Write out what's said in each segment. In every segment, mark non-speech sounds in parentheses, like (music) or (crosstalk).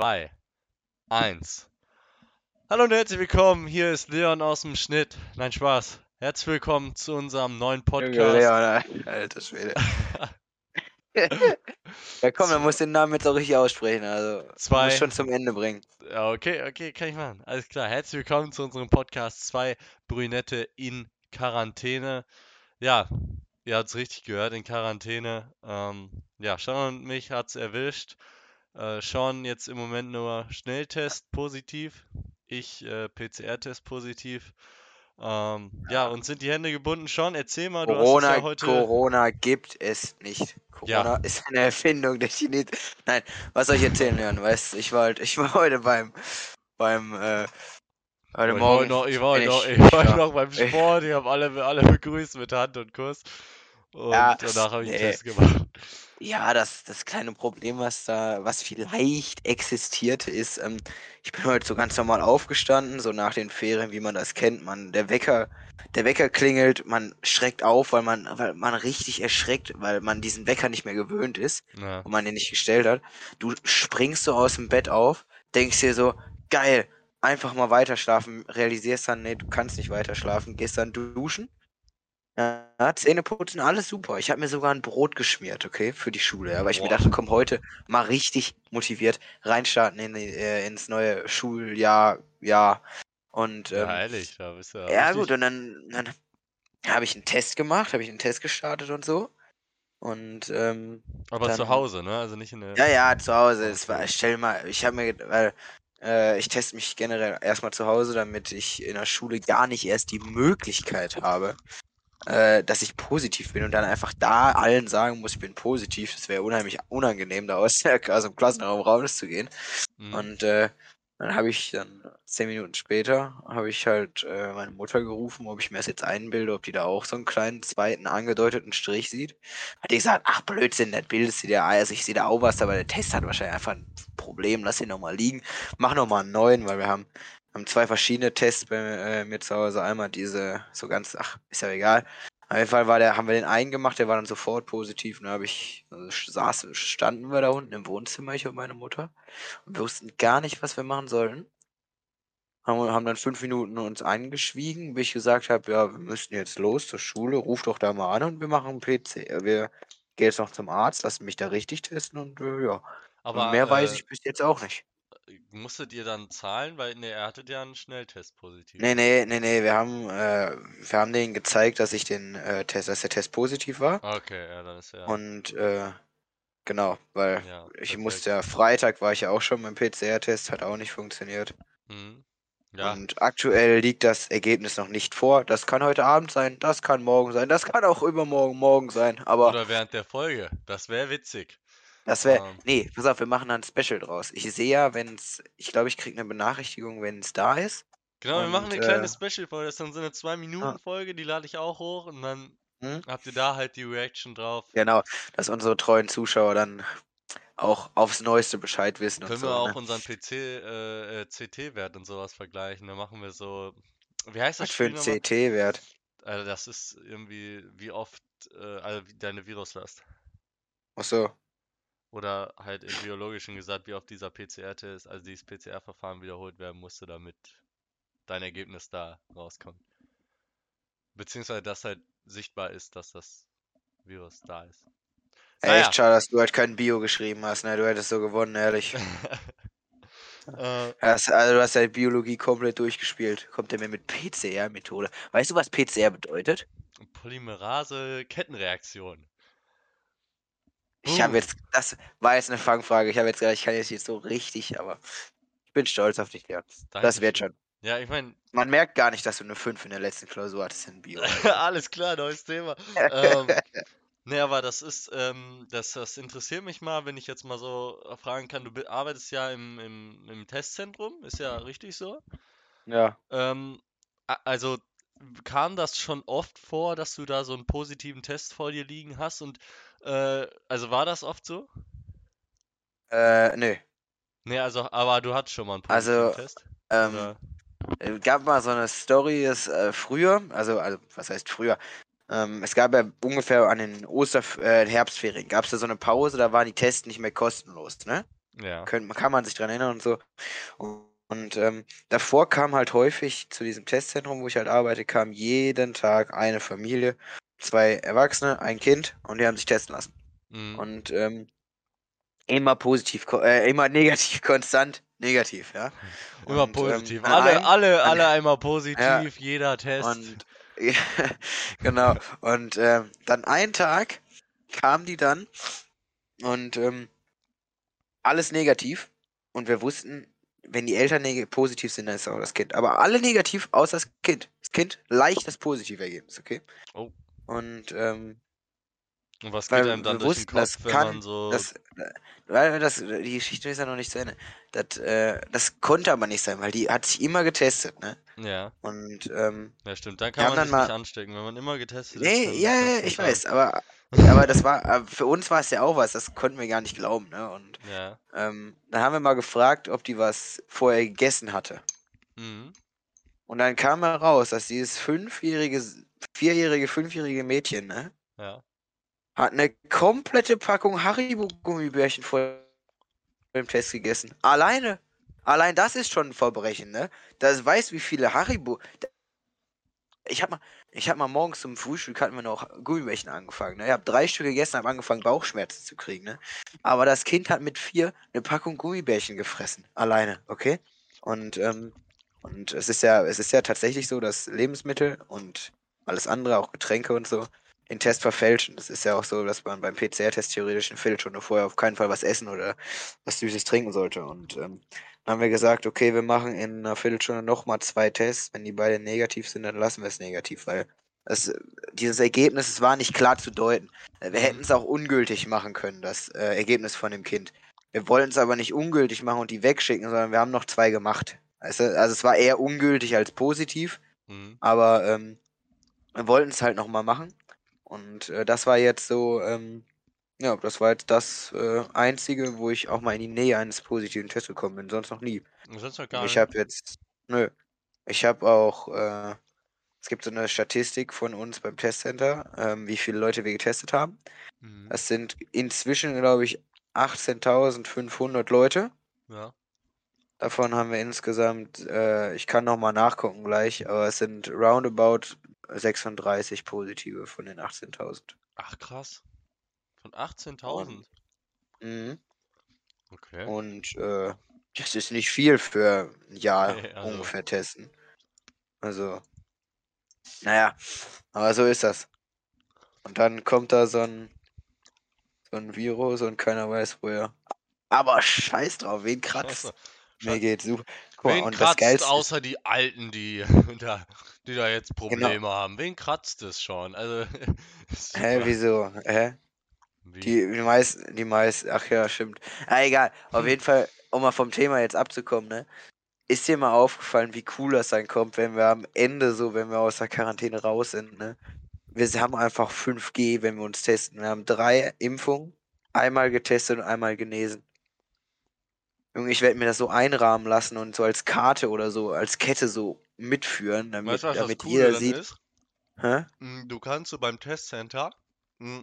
2, 1. Hallo und herzlich willkommen. Hier ist Leon aus dem Schnitt. Nein, Spaß. Herzlich willkommen zu unserem neuen Podcast. Junge Leon, alter Schwede. (laughs) ja komm, dann musst du den Namen jetzt auch richtig aussprechen. Also, Zwei. muss schon zum Ende bringen. Ja, okay, okay, kann ich machen. Alles klar. Herzlich willkommen zu unserem Podcast 2 Brünette in Quarantäne. Ja, ihr habt es richtig gehört, in Quarantäne. Ähm, ja, Sean und mich hat es erwischt. Äh, Sean jetzt im Moment nur Schnelltest positiv. Ich äh, PCR-Test positiv. Ähm, ja, uns sind die Hände gebunden. Sean, erzähl mal, du hast es Corona, ja heute. Corona gibt es nicht. Corona ist eine Erfindung der Chinesen. Nein, was soll ich erzählen, Leon? Weißt du, ich war, halt, ich war heute beim, beim, äh, heute Morgen. noch, ich war noch, ich- ich war (laughs) ja. noch beim Sport, ich habe alle, alle begrüßt mit Hand und Kuss. Und Ja, danach habe ich einen nee. Test gemacht. Ja, das, das kleine Problem, was da, was vielleicht existiert, ist, ähm, ich bin heute so ganz normal aufgestanden, so nach den Ferien, wie man das kennt. Man, der Wecker, der Wecker klingelt, man schreckt auf, weil man, weil man richtig erschreckt, weil man diesen Wecker nicht mehr gewöhnt ist Ja. und man den nicht gestellt hat. Du springst so aus dem Bett auf, denkst dir so, geil, einfach mal weiter schlafen, realisierst dann, nee, du kannst nicht weiter schlafen, gehst dann duschen. Ja, Zähne putzen, alles super. Ich habe mir sogar ein Brot geschmiert, okay, für die Schule, ja, weil ich mir dachte, komm heute mal richtig motiviert reinstarten in äh, ins neue Schuljahr, ja. Und Ja, ähm, ehrlich, da bist du ja ja, gut, und dann, dann habe ich einen Test gemacht, habe ich einen Test gestartet und so. Und ähm, Aber dann- zu Hause, ne? Also nicht in der. ja, ja, zu Hause. Es war, stell mal, ich habe mir, weil äh, ich teste mich generell erstmal zu Hause, damit ich in der Schule gar nicht erst die Möglichkeit habe, äh, dass ich positiv bin und dann einfach da allen sagen muss, ich bin positiv. Das wäre unheimlich unangenehm, da aus, der, aus dem Klassenraum raus zu gehen. Mhm. Und äh, dann habe ich dann zehn Minuten später habe ich halt äh, meine Mutter gerufen, ob ich mir das jetzt einbilde, ob die da auch so einen kleinen zweiten angedeuteten Strich sieht. Hat die gesagt, ach Blödsinn, das bildest du dir. Also ich sehe da auch was, aber der Test hat wahrscheinlich einfach ein Problem, lass ihn nochmal liegen. Mach nochmal einen neuen, weil wir haben, haben zwei verschiedene Tests bei äh, mir zu Hause. Einmal diese, so ganz, ach, ist ja egal. Auf jeden Fall war der, haben wir den einen gemacht, der war dann sofort positiv. Und dann habe ich, also saß, standen wir da unten im Wohnzimmer, ich und meine Mutter. Und wir wussten gar nicht, was wir machen sollten. Haben, haben dann fünf Minuten uns eingeschwiegen, bis ich gesagt habe, ja, wir müssen jetzt los zur Schule, ruf doch da mal an und wir machen einen PC. Äh, Wir gehen jetzt noch zum Arzt, lassen mich da richtig testen und äh, ja. Aber und mehr weiß äh, ich bis jetzt auch nicht. Musstet ihr dann zahlen? Weil, ne, er hatte ja einen Schnelltest positiv. Nee, nee, nee, nee, wir haben, äh, wir haben denen gezeigt, dass ich den äh, Test, dass der Test positiv war. Okay, ja, dann ist ja. Und äh, genau, weil ja, ich musste ja, Freitag war ich ja auch schon beim PCR-Test, hat auch nicht funktioniert. Mhm. Ja, Und aktuell liegt das Ergebnis noch nicht vor. Das kann heute Abend sein, das kann morgen sein, das kann auch übermorgen morgen sein. Aber oder während der Folge. Das wäre witzig. Das wäre. ähm. Nee, pass auf, wir machen da ein Special draus. Ich sehe ja, wenn es. Ich glaube, ich kriege eine Benachrichtigung, wenn es da ist. Genau, wir machen Und, eine kleine äh, Special-Folge. Das ist dann so eine 2-Minuten-Folge, die lade ich auch hoch und dann Hm? habt ihr da halt die Reaction drauf. Genau, dass unsere treuen Zuschauer dann auch aufs Neueste Bescheid wissen Können und wir so. auch ne? unseren PC, äh, äh, CT-Wert und sowas vergleichen. Dann machen wir so. Wie heißt das Was für ein? CT-Wert. Also das ist irgendwie, wie oft, äh, also deine Viruslast. Achso. Oder halt im Biologischen gesagt, wie oft dieser PCR-Test, also dieses PCR-Verfahren wiederholt werden musste, damit dein Ergebnis da rauskommt. Beziehungsweise, dass halt sichtbar ist, dass das Virus da ist. Ey, Naja. Echt schade, dass du halt kein Bio geschrieben hast, ne? Du hättest so gewonnen, ehrlich. (laughs) äh, Hast, also du hast ja Biologie komplett durchgespielt. Kommt der mir mit PCR-Methode. Weißt du, was PCR bedeutet? Polymerase-Kettenreaktion. Ich habe Boom. jetzt, das war jetzt eine Fangfrage. Ich habe jetzt gedacht, ich kann jetzt nicht so richtig, aber ich bin stolz auf dich, ja. Das wird schon. Ja, ich meine, Man merkt gar nicht, dass du eine 5 in der letzten Klausur hattest in Bio. (laughs) alles klar, neues Thema. ähm, (laughs) nee, aber das ist, ähm, das, das interessiert mich mal, wenn ich jetzt mal so fragen kann. Du be- arbeitest ja im, im, im Testzentrum, ist ja richtig so. ja. Ähm, also kam das schon oft vor, dass du da so einen positiven Test vor dir liegen hast und äh, also war das oft so? Äh, nö. Nee, also, aber du hattest schon mal einen positiven Also, Test? Ähm, Oder? Es gab mal so eine Story, ist, äh, früher, also, also was heißt früher? Ähm, es gab ja ungefähr an den Oster äh, Herbstferien gab es da so eine Pause, da waren die Tests nicht mehr kostenlos, ne? Ja. Können, kann man sich dran erinnern und so. Und, und ähm, davor kam halt häufig zu diesem Testzentrum, wo ich halt arbeite, kam jeden Tag eine Familie, zwei Erwachsene, ein Kind und die haben sich testen lassen. Mhm. Und ähm, immer positiv, äh, immer (laughs) negativ, konstant negativ, ja. Immer Und, ähm, positiv. an alle, einem- alle, an- alle einmal positiv, jeder Test. Und (laughs) genau. Und ähm, dann einen Tag kamen die dann und ähm, alles negativ. Und wir wussten, wenn die Eltern positiv sind, dann ist auch das Kind. Aber alle negativ, außer das Kind. Das Kind leicht das positive Ergebnis, okay? Oh. Und ähm, Und was geht einem dann durch den wussten, das Kopf, wenn kann- man so. das, weil das, die Geschichte ist ja noch nicht zu Ende. Das, äh, das konnte aber nicht sein, weil die hat sich immer getestet, ne? ja, Und ähm, ja, stimmt. Dann kann man sich dann nicht mal- anstecken. Wenn man immer getestet Nee, ist. dann ja, ja, ich weiß, aber, aber das war, aber für uns war es ja auch was, das konnten wir gar nicht glauben, ne? Und Ja. ähm, dann haben wir mal gefragt, ob die was vorher gegessen hatte. Mhm. Und dann kam heraus, dass dieses fünfjährige, vierjährige, fünfjährige Mädchen, ne? Ja. Hat eine komplette Packung Haribo-Gummibärchen vor dem Test gegessen. Alleine. Allein das ist schon ein Verbrechen, ne? Das weiß, wie viele Haribo. Ich hab mal, ich hab mal morgens zum Frühstück hatten wir noch Gummibärchen angefangen. Ne? Ich habe drei Stück gegessen, habe angefangen Bauchschmerzen zu kriegen. Ne? Aber das Kind hat mit vier eine Packung Gummibärchen gefressen, alleine, okay? Und ähm, und es ist ja, es ist ja tatsächlich so, dass Lebensmittel und alles andere, auch Getränke und so, den Test verfälschen. Das ist ja auch so, dass man beim PCR-Test theoretisch eine Viertelstunde vorher auf keinen Fall was essen oder was Süßes trinken sollte. Und ähm, dann haben wir gesagt, okay, wir machen in einer Viertelstunde nochmal zwei Tests. Wenn die beide negativ sind, dann lassen wir es negativ, weil es, dieses Ergebnis, es war nicht klar zu deuten. Wir Mhm. hätten es auch ungültig machen können, das äh, Ergebnis von dem Kind. Wir wollten es aber nicht ungültig machen und die wegschicken, sondern wir haben noch zwei gemacht. Du? Also es war eher ungültig als positiv. Mhm. Aber ähm, wir wollten es halt nochmal machen. Und äh, das war jetzt so, ähm, ja, das war jetzt das äh, Einzige, wo ich auch mal in die Nähe eines positiven Tests gekommen bin. Sonst noch nie. Sonst noch gar ich nicht. habe jetzt, nö, ich habe auch, äh, es gibt so eine Statistik von uns beim Testcenter, ähm, wie viele Leute wir getestet haben. Mhm. Das sind inzwischen, glaube ich, 18.500 Leute. Ja. Davon haben wir insgesamt, äh, ich kann nochmal nachgucken gleich, aber es sind roundabout 36 positive von den 18.000. Ach, krass. Von 18.000. Mhm. Okay. Und äh, das ist nicht viel für ein Jahr Nee, also- ungefähr testen. Also, naja, aber so ist das. Und dann kommt da so ein, so ein Virus und keiner weiß woher. Aber scheiß drauf, wen kratzt? Mir geht's super. Guck mal, Wen und das kratzt Geilste ist, außer die Alten, die (laughs) da, die da jetzt Genau. Probleme haben? Wen kratzt es schon? Also, (laughs) ist hä, wieso? Hä? Wie? Die, die meisten, die meisten, ach ja, stimmt. Ah, egal. Auf Hm. jeden Fall, um mal vom Thema jetzt abzukommen, ne? Ist dir mal aufgefallen, wie cool das dann kommt, wenn wir am Ende so, wenn wir aus der Quarantäne raus sind, ne? Wir haben einfach 5G, wenn wir uns testen. Wir haben drei Impfungen, einmal getestet und einmal genesen. Junge, ich werde mir das so einrahmen lassen und so als Karte oder so, als Kette so mitführen, damit, Weißt damit jeder sieht. Mm, Du kannst so beim Testcenter mm,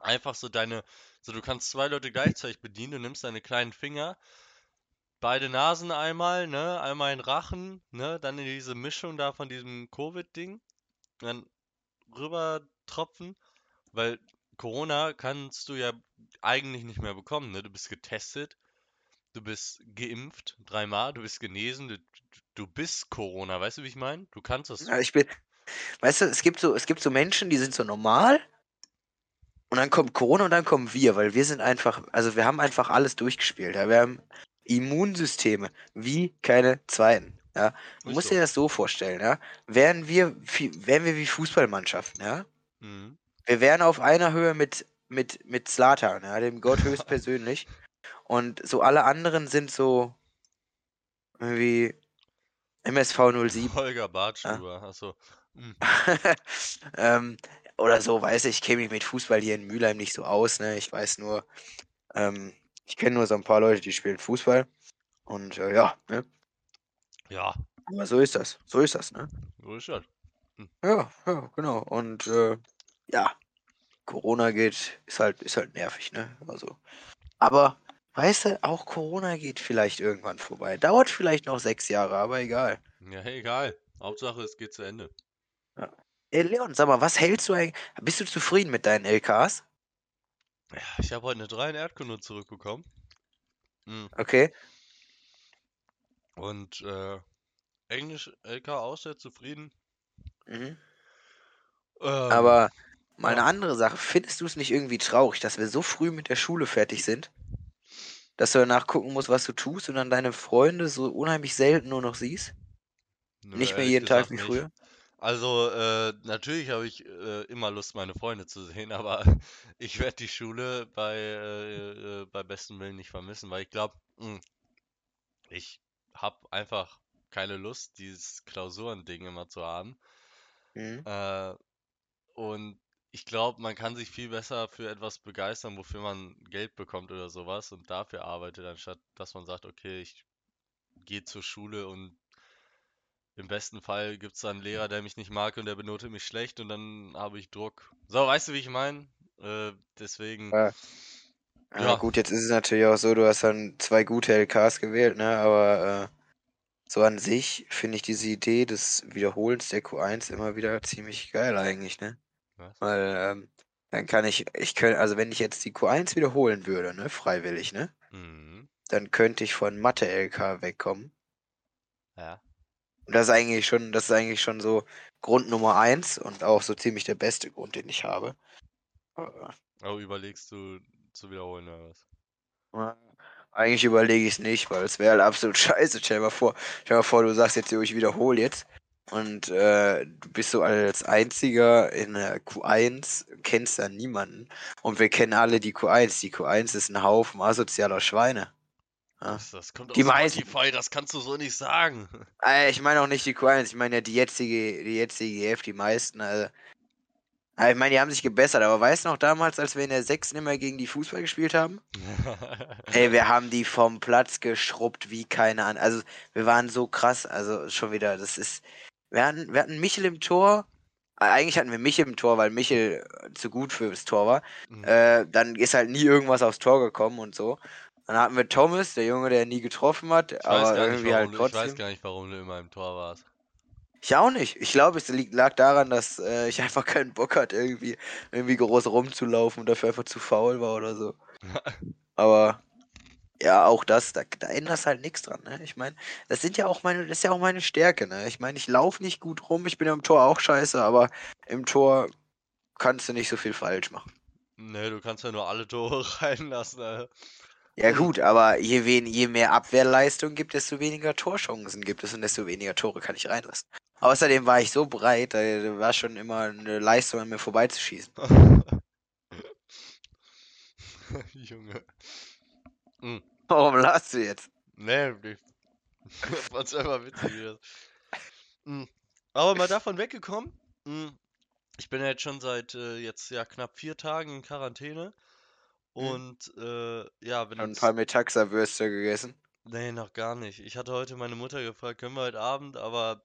einfach so deine, so du kannst zwei Leute gleichzeitig bedienen, du nimmst deine kleinen Finger, beide Nasen einmal, ne, einmal in Rachen, ne, dann in diese Mischung da von diesem Covid-Ding, dann rüber tropfen, weil Corona kannst du ja eigentlich nicht mehr bekommen, ne, du bist getestet, du bist geimpft, dreimal, du bist genesen, du, du bist Corona, weißt du, wie ich meine? Du kannst es. Ja, ich bin, weißt du, es gibt so, es gibt so Menschen, die sind so normal und dann kommt Corona und dann kommen wir, weil wir sind einfach, also wir haben einfach alles durchgespielt. Ja? Wir haben Immunsysteme wie keine zweiten. Ja? Du Ist musst so. dir das so vorstellen, ja. Wären wir, wie- wären wir wie Fußballmannschaften, ja. Mhm. Wir wären auf einer Höhe mit, mit, mit Slatan, ja, dem Gott (laughs) höchstpersönlich. Und so alle anderen sind so irgendwie MSV 07. Holger Bartstuber, achso. Mm. (laughs) ähm, oder so, weiß ich, ich kenne mich mit Fußball hier in Mülheim nicht so aus, ne? Ich weiß nur, ähm, ich kenne nur so ein paar Leute, die spielen Fußball. Und äh, ja, ne? Ja, Aber so ist das. So ist das, ne? so ist das. Ja, ja, genau. Und äh, ja, Corona geht, ist halt, ist halt nervig, ne? Also. Aber Weißt du, auch Corona geht vielleicht irgendwann vorbei. Dauert vielleicht noch sechs Jahre, aber egal. Ja, egal. Hauptsache, es geht zu Ende. Ey, Leon, sag mal, was hältst du eigentlich? Bist du zufrieden mit deinen LKs? Ja, ich habe heute eine 3 in Erdkunde zurückbekommen. Mhm. Okay. Und äh, Englisch LK auch sehr zufrieden. Mhm. Ähm, Aber mal eine andere Sache. Findest du es nicht irgendwie traurig, dass wir so früh mit der Schule fertig sind? Dass du danach gucken musst, was du tust und dann deine Freunde so unheimlich selten nur noch siehst? nö, nicht mehr jeden Tag wie nicht. Also, äh, natürlich habe ich äh, immer Lust, meine Freunde zu sehen, (laughs) aber ich werde die Schule bei, äh, äh, bei bestem Willen nicht vermissen, weil ich glaube, ich habe einfach keine Lust, dieses Klausurending immer zu haben. Mhm. Äh, und ich glaube, man kann sich viel besser für etwas begeistern, wofür man Geld bekommt oder sowas und dafür arbeitet, anstatt dass man sagt, okay, ich gehe zur Schule und im besten Fall gibt es dann einen Lehrer, der mich nicht mag und der benotet mich schlecht und dann habe ich Druck. So, weißt du, wie ich meine? Äh, deswegen, Ja. Ja, ja, gut, jetzt ist es natürlich auch so, du hast dann zwei gute LKs gewählt, ne? Aber äh, so an sich finde ich diese Idee des Wiederholens der Q1 immer wieder ziemlich geil eigentlich, ne? was? Weil ähm, dann kann ich, ich könnte, also wenn ich jetzt die Q1 wiederholen würde, ne, freiwillig, ne, Mhm. dann könnte ich von Mathe-LK wegkommen. Ja. Und das ist eigentlich schon, das ist eigentlich schon so Grund Nummer eins und auch so ziemlich der beste Grund, den ich habe. Äh, Oh, überlegst du zu wiederholen oder was? Eigentlich überlege ich es nicht, weil es wäre halt absolut (laughs) scheiße. Stell dir mal vor, stell dir mal vor, du sagst jetzt, ich wiederhole jetzt. Und äh, du bist so als einziger in der Q1, kennst da niemanden. Und wir kennen alle die Q1. Die Q1 ist ein Haufen asozialer Schweine. Das, kommt Die aus meisten- Spotify, das kannst du so nicht sagen. (laughs) Äh, ich meine auch nicht die Q1, ich meine ja die jetzige, die jetzige GF, die meisten. Also, ich meine, die haben sich gebessert, aber weißt du noch damals, als wir in der 6. immer gegen die Fußball gespielt haben? (laughs) Ey, wir haben die vom Platz geschrubbt wie keine Ahnung. Also, wir waren so krass. Also, schon wieder, das ist. Wir hatten, wir hatten Michel im Tor. Äh, Eigentlich hatten wir Michel im Tor, weil Michel zu gut fürs Tor war. Mhm. Äh, dann ist halt nie irgendwas aufs Tor gekommen und so. Dann hatten wir Thomas, der Junge, der nie getroffen hat, ich weiß, aber gar nicht, irgendwie warum halt du, ich weiß trotzdem. gar nicht, warum du immer im Tor warst. Ich auch nicht. Ich glaube, es liegt, lag daran, dass äh, ich (laughs) einfach keinen Bock hatte, irgendwie, irgendwie groß rumzulaufen und dafür einfach zu faul war oder so. (laughs) Aber ja, auch das, da, da änderst halt nichts dran, ne? Ich meine, das sind ja auch meine, das ist ja auch meine Stärke, ne? Ich meine, ich laufe nicht gut rum, ich bin im Tor auch scheiße, aber im Tor kannst du nicht so viel falsch machen. Ne, du kannst ja nur alle Tore (laughs) reinlassen. Alter. Ja gut, aber je, wen, je mehr Abwehrleistung gibt, desto weniger Torchancen gibt es und desto weniger Tore kann ich reinlassen. Außerdem war ich so breit, da war schon immer eine Leistung an mir vorbeizuschießen. (laughs) Junge. Mhm. Warum lachst du jetzt? Nee, ich (laughs) fand's einfach witzig. Mm. Aber mal davon weggekommen. mm, Ich bin ja jetzt schon seit äh, jetzt ja knapp vier Tagen in Quarantäne. Hm. Und äh, ja, bin Schon ein paar Metaxa-Würste gegessen. Nee, noch gar nicht. Ich hatte heute meine Mutter gefragt, können wir heute Abend, aber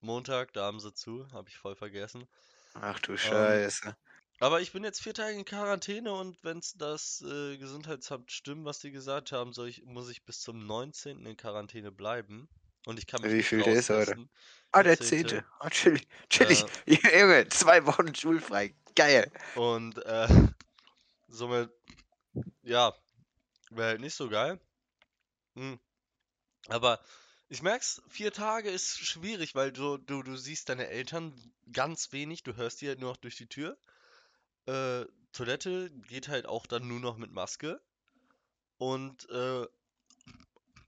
Montag, da haben sie zu, habe ich voll vergessen. Ach Ähm, du Scheiße. Aber ich bin jetzt vier Tage in Quarantäne und wenn das äh, Gesundheitsamt stimmt, was die gesagt haben, soll ich, muss ich bis zum 19. in Quarantäne bleiben. Und ich kann mich Wie viel der ist heute? Ah, der 17.. zehnte. Ah, chillig. Chillig. Äh, (laughs) Junge, zwei Wochen schulfrei. Geil. und äh, (laughs) somit, ja, wäre halt nicht so geil. Hm. Aber ich merk's, vier Tage ist schwierig, weil du, du, du siehst deine Eltern ganz wenig, du hörst die halt nur noch durch die Tür. Äh, Toilette geht halt auch dann nur noch mit Maske. Und äh,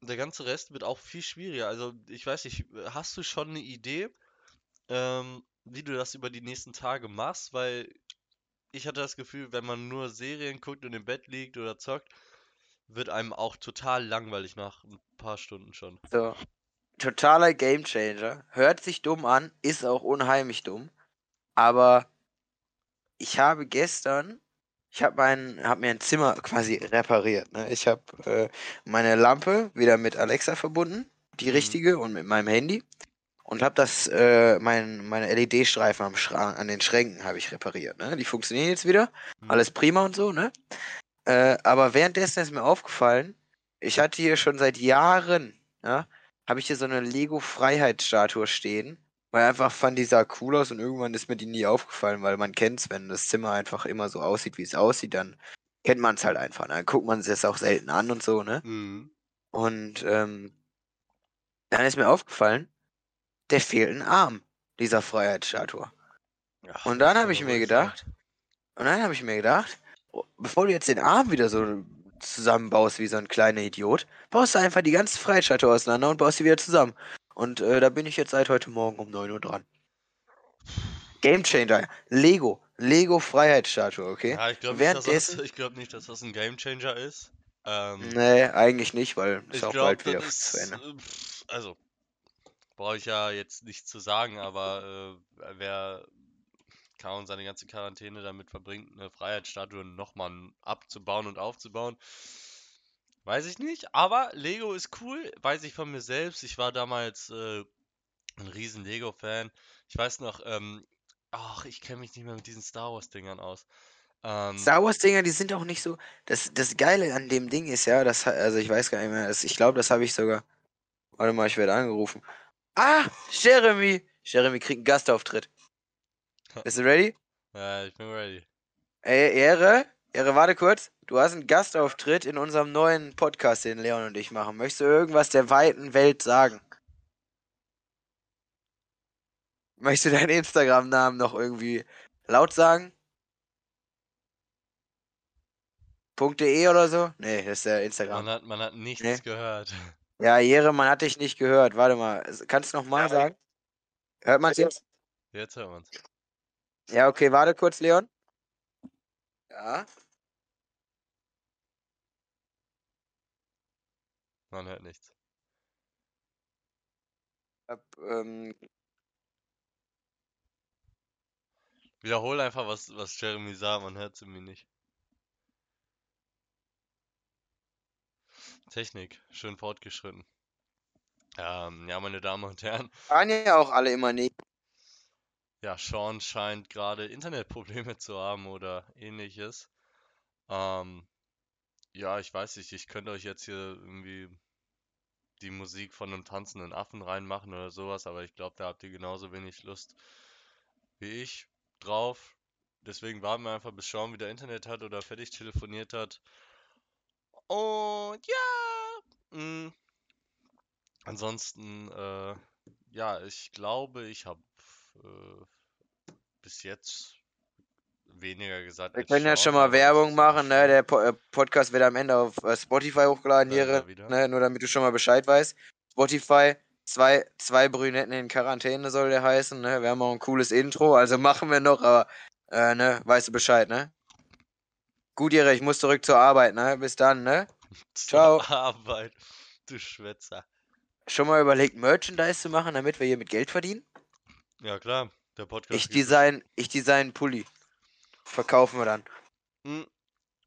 der ganze Rest wird auch viel schwieriger. Also, ich weiß nicht, hast du schon eine Idee, ähm, wie du das über die nächsten Tage machst? Weil ich hatte das Gefühl, wenn man nur Serien guckt und im Bett liegt oder zockt, wird einem auch total langweilig nach ein paar Stunden schon. So. Totaler Gamechanger. Hört sich dumm an, ist auch unheimlich dumm. Aber ich habe gestern, ich habe mein, hab mir ein Zimmer quasi repariert. Ne? Ich habe äh, meine Lampe wieder mit Alexa verbunden, die Mhm. richtige, und mit meinem Handy. Und habe das, äh, mein, meine LED-Streifen am Schrank, an den Schränken habe ich repariert. Ne? Die funktionieren jetzt wieder. Hm. Alles prima und so, ne? Äh, aber währenddessen ist mir aufgefallen, ich hatte hier schon seit Jahren, ja, habe ich hier so eine Lego-Freiheitsstatue stehen, weil einfach fand die sah cool aus und irgendwann ist mir die nie aufgefallen, weil man kennt's, wenn das Zimmer einfach immer so aussieht, wie es aussieht, dann kennt man es halt einfach. ne? Dann guckt man es auch selten an und so, ne? Mhm. Und ähm, dann ist mir aufgefallen, der fehlt ein Arm, dieser Freiheitsstatue. Und dann habe ich mir gedacht, und dann habe ich mir gedacht, oh, bevor du jetzt den Arm wieder so zusammenbaust wie so ein kleiner Idiot, baust du einfach die ganze Freiheitsstatue auseinander und baust sie wieder zusammen. Und äh, da bin ich jetzt seit heute Morgen um 9 Uhr dran. Game Changer. Lego. Lego Freiheitsstatue, okay? Ja, ich glaube nicht, dass das, Währenddessen. (laughs) ich glaub nicht, dass das ein Gamechanger ist. Ähm, Nee, eigentlich nicht, weil ist ich auch glaube, bald wieder das zu ist, Ende. äh, also, brauche ich ja jetzt nicht zu sagen, (laughs) aber äh, wer kaum seine ganze Quarantäne damit verbringt, eine Freiheitsstatue nochmal abzubauen und aufzubauen, weiß ich nicht. Aber Lego ist cool, weiß ich von mir selbst. Ich war damals äh, ein riesen Lego-Fan. Ich weiß noch, ähm, ach, ich kenne mich nicht mehr mit diesen Star Wars-Dingern aus. Ähm, Star Wars Dinger, die sind auch nicht so. Das, das Geile an dem Ding ist ja, das, ha- also ich weiß gar nicht mehr, das, ich glaube, das habe ich sogar. Warte mal, ich werde angerufen. Ah, Jeremy! Jeremy kriegt einen Gastauftritt. Bist du ready? ja, ich bin ready. Ey, Ehre, Ehre, warte kurz. Du hast einen Gastauftritt in unserem neuen Podcast, den Leon und ich machen. Möchtest du irgendwas der weiten Welt sagen? Möchtest du deinen Instagram-Namen noch irgendwie laut sagen? .de oder so? Nee, das ist der Instagram. Man hat, man hat nichts Nee. gehört. Ja, Jere, man hat dich nicht gehört. Warte mal. Kannst du noch mal sagen? Hört man jetzt? Jetzt hört man's. Ja, okay, warte kurz, Leon. Ja. Man hört nichts. Hab, ähm, Wiederhol einfach, was, was Jeremy sagt, man hört es irgendwie nicht. Technik, schön fortgeschritten. Ähm, ja, meine Damen und Herren, waren ja auch alle immer nicht. ja, Sean scheint gerade Internetprobleme zu haben oder ähnliches. Ähm, ja, ich weiß nicht, ich könnte euch jetzt hier irgendwie die Musik von einem tanzenden Affen reinmachen oder sowas, aber ich glaube, da habt ihr genauso wenig Lust wie ich drauf. Deswegen warten wir einfach, bis Sean wieder Internet hat oder fertig telefoniert hat. Und ja, mh, ansonsten, äh, ja, ich glaube, ich habe äh, bis jetzt weniger gesagt Wir können ja schon mal Werbung machen, ne? Der po äh, Podcast wird am Ende auf äh, Spotify hochgeladen, er Jere, ne? Nur damit du schon mal Bescheid weißt. Spotify, zwei, zwei Brünetten in Quarantäne soll der heißen, ne? Wir haben auch ein cooles Intro, also (laughs) machen wir noch, aber, äh, ne? Weißt du Bescheid, ne? Gut, Jere, ich muss zurück zur Arbeit, ne? Bis dann, ne? (laughs) Zur Ciao. Arbeit, du Schwätzer. Schon mal überlegt, Merchandise zu machen, damit wir hier mit Geld verdienen? Ja klar, der Podcast Ich design, ich design Pulli. Verkaufen wir dann. Hm,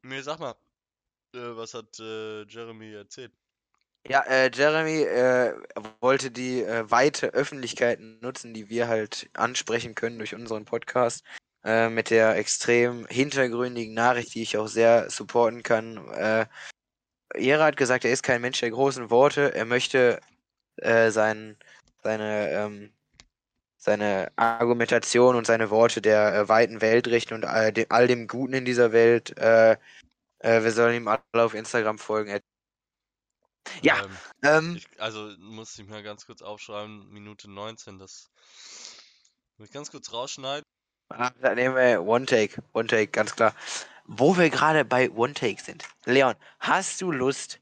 nee, sag mal, äh, was hat äh, Jeremy erzählt? Ja, äh, Jeremy äh, wollte die äh, weite Öffentlichkeit nutzen, die wir halt ansprechen können durch unseren Podcast. Äh, mit der extrem hintergründigen Nachricht, die ich auch sehr supporten kann. Äh, Jera hat gesagt, er ist kein Mensch der großen Worte. Er möchte äh, sein, seine, ähm, seine Argumentation und seine Worte der äh, weiten Welt richten und all dem, all dem Guten in dieser Welt. Äh, äh, wir sollen ihm alle auf Instagram folgen. Ja, Ähm, ähm, ich, also muss ich mal ganz kurz aufschreiben, Minute 19, das muss ich ganz kurz rausschneiden. Ah, Dann nehmen wir One Take. One Take, ganz klar. Wo wir gerade bei One Take sind. Leon, hast du Lust,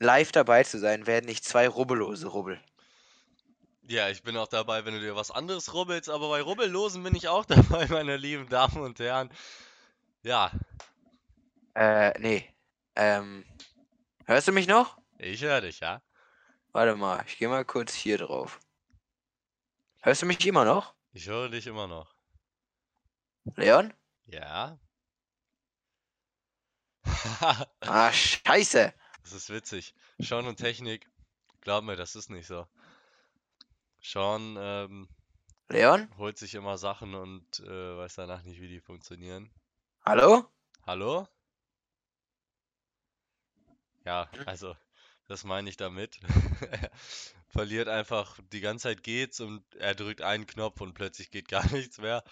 live dabei zu sein, werden nicht zwei Rubbellose rubbel? Ja, ich bin auch dabei, wenn du dir was anderes rubbelst, aber bei Rubbellosen bin ich auch (laughs) dabei, meine lieben Damen und Herren. Ja, Äh, nee. Ähm, hörst du mich noch? ich höre dich, ja? Warte mal, ich gehe mal kurz hier drauf. Hörst du mich immer noch? Ich höre dich immer noch. Leon? Ja? (laughs) Ah, scheiße. Das ist witzig. Sean und Technik, glaub mir, das ist nicht so. Sean ähm, Leon? holt sich immer Sachen und äh, weiß danach nicht, wie die funktionieren. Hallo? Hallo? Ja, also, das meine ich damit. Er (laughs) verliert einfach, die ganze Zeit geht's und er drückt einen Knopf und plötzlich geht gar (laughs) nichts mehr.